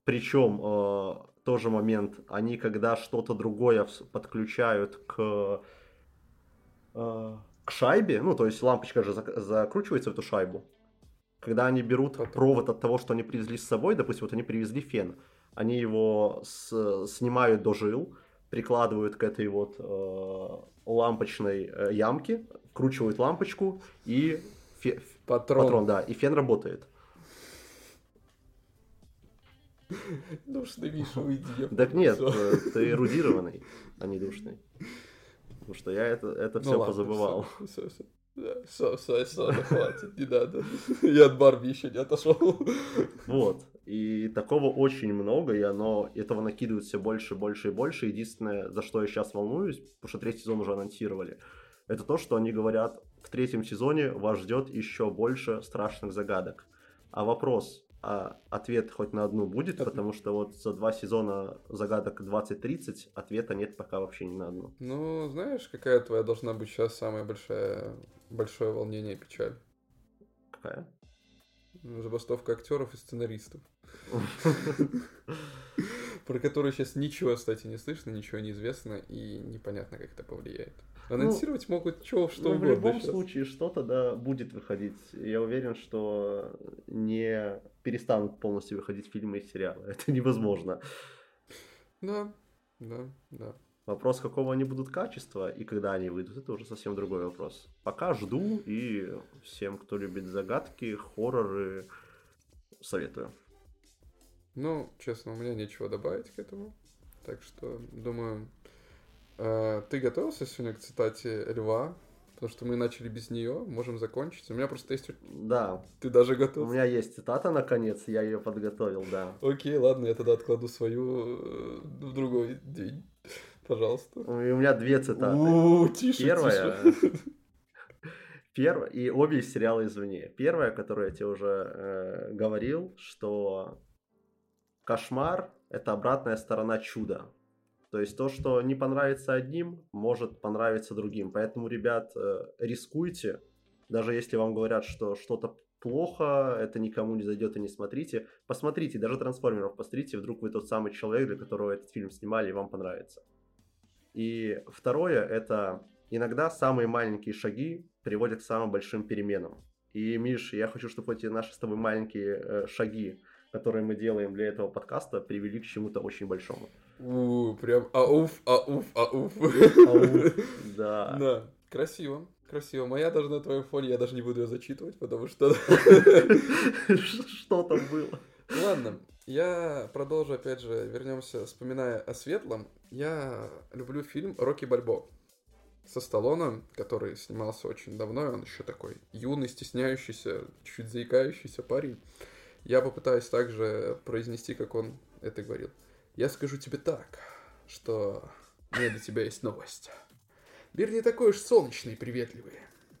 Причем э, тоже момент, они когда что-то другое подключают к, э, к шайбе, ну то есть лампочка же закручивается в эту шайбу, когда они берут провод от того, что они привезли с собой, допустим, вот они привезли фен, они его с, снимают до жил, прикладывают к этой вот э, лампочной э, ямке, вкручивают лампочку и фе,
патрон.
патрон, да, и фен работает.
Душный Миша, уйди.
Так нет, э, ты эрудированный, а не душный. Потому что я это, это ну, все ладно, позабывал. Все, все, все.
Да, все, все, все, хватит, не надо. Я от Барби еще не отошел.
Вот. И такого очень много, и оно этого накидывают все больше, больше и больше. Единственное, за что я сейчас волнуюсь, потому что третий сезон уже анонсировали, это то, что они говорят, в третьем сезоне вас ждет еще больше страшных загадок. А вопрос, а ответ хоть на одну будет, потому что вот за два сезона загадок 20-30 ответа нет пока вообще ни на одну.
Ну, знаешь, какая твоя должна быть сейчас самая большая, большое волнение и печаль?
Какая?
Забастовка актеров и сценаристов. Про которую сейчас ничего, кстати, не слышно, ничего не известно, и непонятно, как это повлияет. Анонсировать ну, могут чего, что ну,
угодно. В любом сейчас. случае что-то да будет выходить. Я уверен, что не перестанут полностью выходить фильмы и сериалы. Это невозможно.
Да, да, да.
Вопрос, какого они будут качества и когда они выйдут, это уже совсем другой вопрос. Пока жду и всем, кто любит загадки, хорроры, советую.
Ну, честно, у меня нечего добавить к этому. Так что, думаю, Э, ты готовился сегодня к цитате Льва? Потому что мы начали без нее, можем закончить. У меня просто есть...
Да.
Ты даже готов?
У меня есть цитата, наконец, я ее подготовил, да.
Окей, ладно, я тогда откладу свою э, в другой день. Пожалуйста.
И у меня две цитаты. У, тише, Первая. Тише. Первое, и обе из сериала «Извне». Первая, которую я тебе уже э, говорил, что кошмар — это обратная сторона чуда. То есть то, что не понравится одним, может понравиться другим. Поэтому, ребят, э, рискуйте. Даже если вам говорят, что что-то плохо, это никому не зайдет и не смотрите. Посмотрите, даже трансформеров посмотрите, вдруг вы тот самый человек, для которого этот фильм снимали, и вам понравится. И второе, это иногда самые маленькие шаги приводят к самым большим переменам. И, Миш, я хочу, чтобы эти наши с тобой маленькие э, шаги, которые мы делаем для этого подкаста, привели к чему-то очень большому.
У, прям ауф, ауф, ауф. Ауф,
да.
Да, красиво. Красиво. Моя даже на твоем фоне, я даже не буду ее зачитывать, потому что...
Что там было?
Ладно, я продолжу, опять же, вернемся, вспоминая о светлом. Я люблю фильм «Рокки Бальбо» со Сталлоне, который снимался очень давно, он еще такой юный, стесняющийся, чуть заикающийся парень. Я попытаюсь также произнести, как он это говорил. Я скажу тебе так, что меня для тебя есть новость. Мир не такой уж солнечный и приветливый.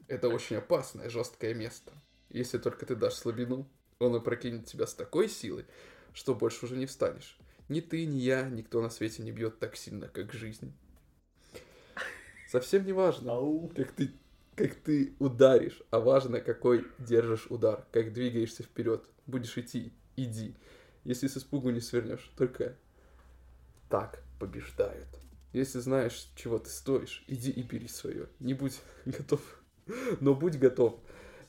Это очень опасное, жесткое место. Если только ты дашь слабину, он опрокинет тебя с такой силой, что больше уже не встанешь. Ни ты, ни я, никто на свете не бьет так сильно, как жизнь. Совсем не важно, как ты, как ты ударишь, а важно, какой держишь удар, как двигаешься вперед. Будешь идти, иди. Если с испугу не свернешь, только так побеждают. Если знаешь, чего ты стоишь, иди и бери свое. Не будь готов, но будь готов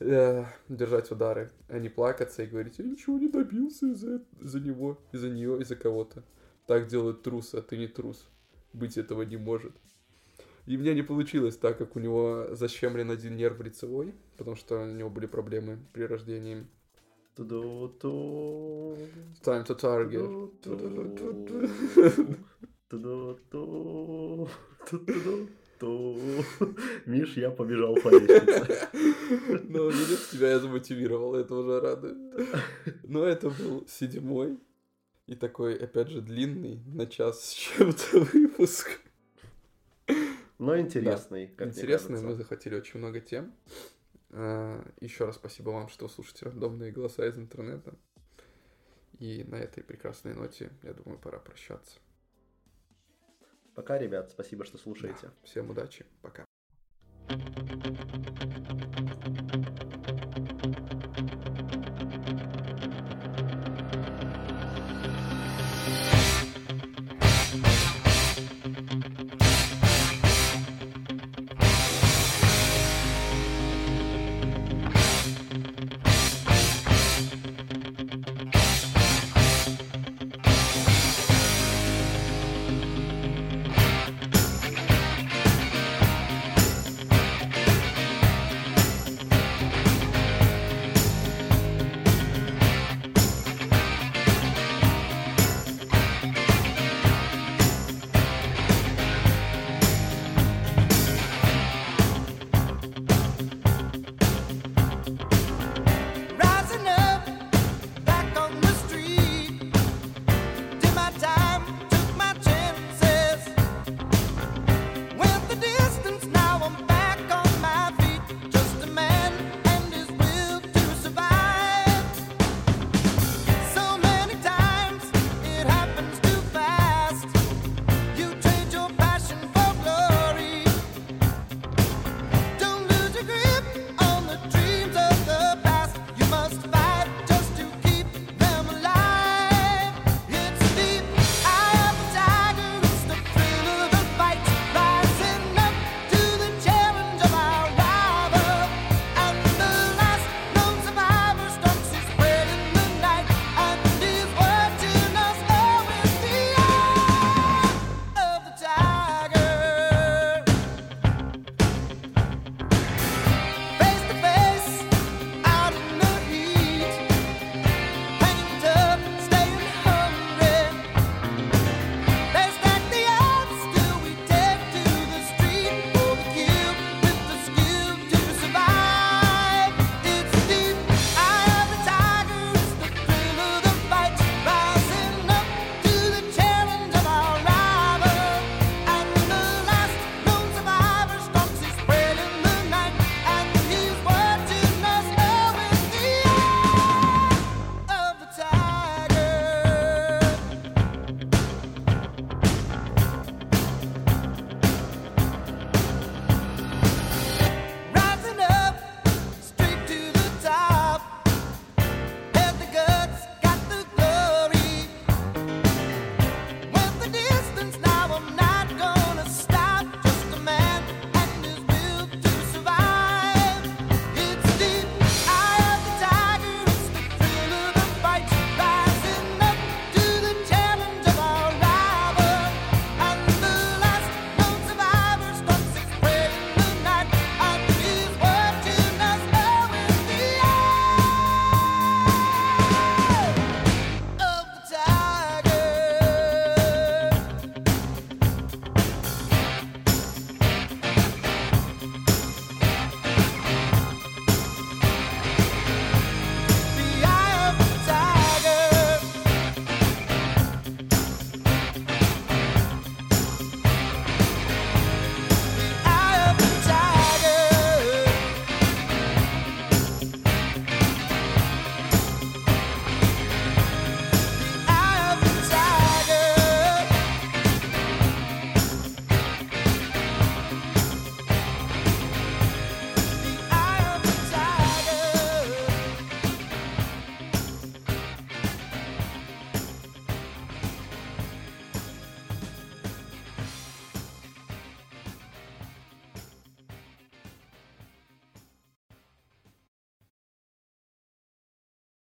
э, держать удары, а не плакаться и говорить, я ничего не добился из-за, из-за него, из-за нее, из-за кого-то. Так делают трусы, а ты не трус. Быть этого не может. И мне не получилось, так как у него защемлен один нерв лицевой, потому что у него были проблемы при рождении. Time to target.
Миш, я побежал по лестнице.
Ну, видишь, тебя я замотивировал, это уже радует. Но это был седьмой и такой, опять же, длинный на час с чем-то выпуск.
Но интересный.
Да. Интересный, мы захотели очень много тем. А, Еще раз спасибо вам, что слушаете рандомные голоса из интернета. И на этой прекрасной ноте, я думаю, пора прощаться.
Пока, ребят. Спасибо, что слушаете. Да.
Всем удачи. Пока.